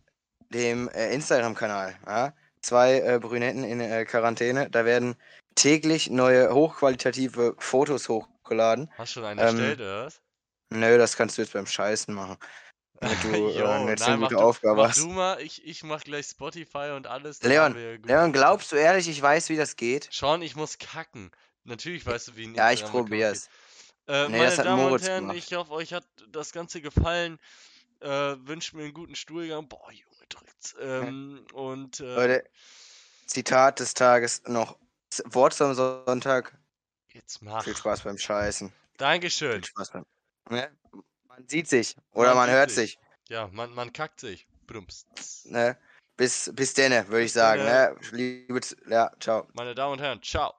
dem äh, Instagram-Kanal. Ja? Zwei äh, Brünetten in äh, Quarantäne. Da werden täglich neue hochqualitative Fotos hochgeladen. Hast schon einen ähm, erstellt, oder was? Nö, das kannst du jetzt beim Scheißen machen. Damit du (laughs) äh, Jo, eine nein, mach gute du, Aufgabe mach hast. du mal, ich, ich mach gleich Spotify und alles. Leon, Leon, glaubst du ehrlich, ich weiß, wie das geht? Sean, ich muss kacken. Natürlich weißt du, wie ein Ja, ich probier's. Äh, Nee, meine Damen und Moritz Herren, gemacht. ich hoffe, euch hat das Ganze gefallen. Äh, wünscht mir einen guten Stuhlgang. Boah, Junge, drückt's. Ähm, und äh, Leute, Zitat des Tages noch. Wort zum Sonntag. jetzt mach. Viel Spaß beim Scheißen. Dankeschön. Viel Spaß beim. Ne? Man sieht sich. Oder Man man, hört sich. sich. Ja, man, man kackt sich. Brumps. Ne? Bis, bis denne, würde ich sagen. Ne? Liebe, ja, ciao. Meine Damen und Herren, ciao.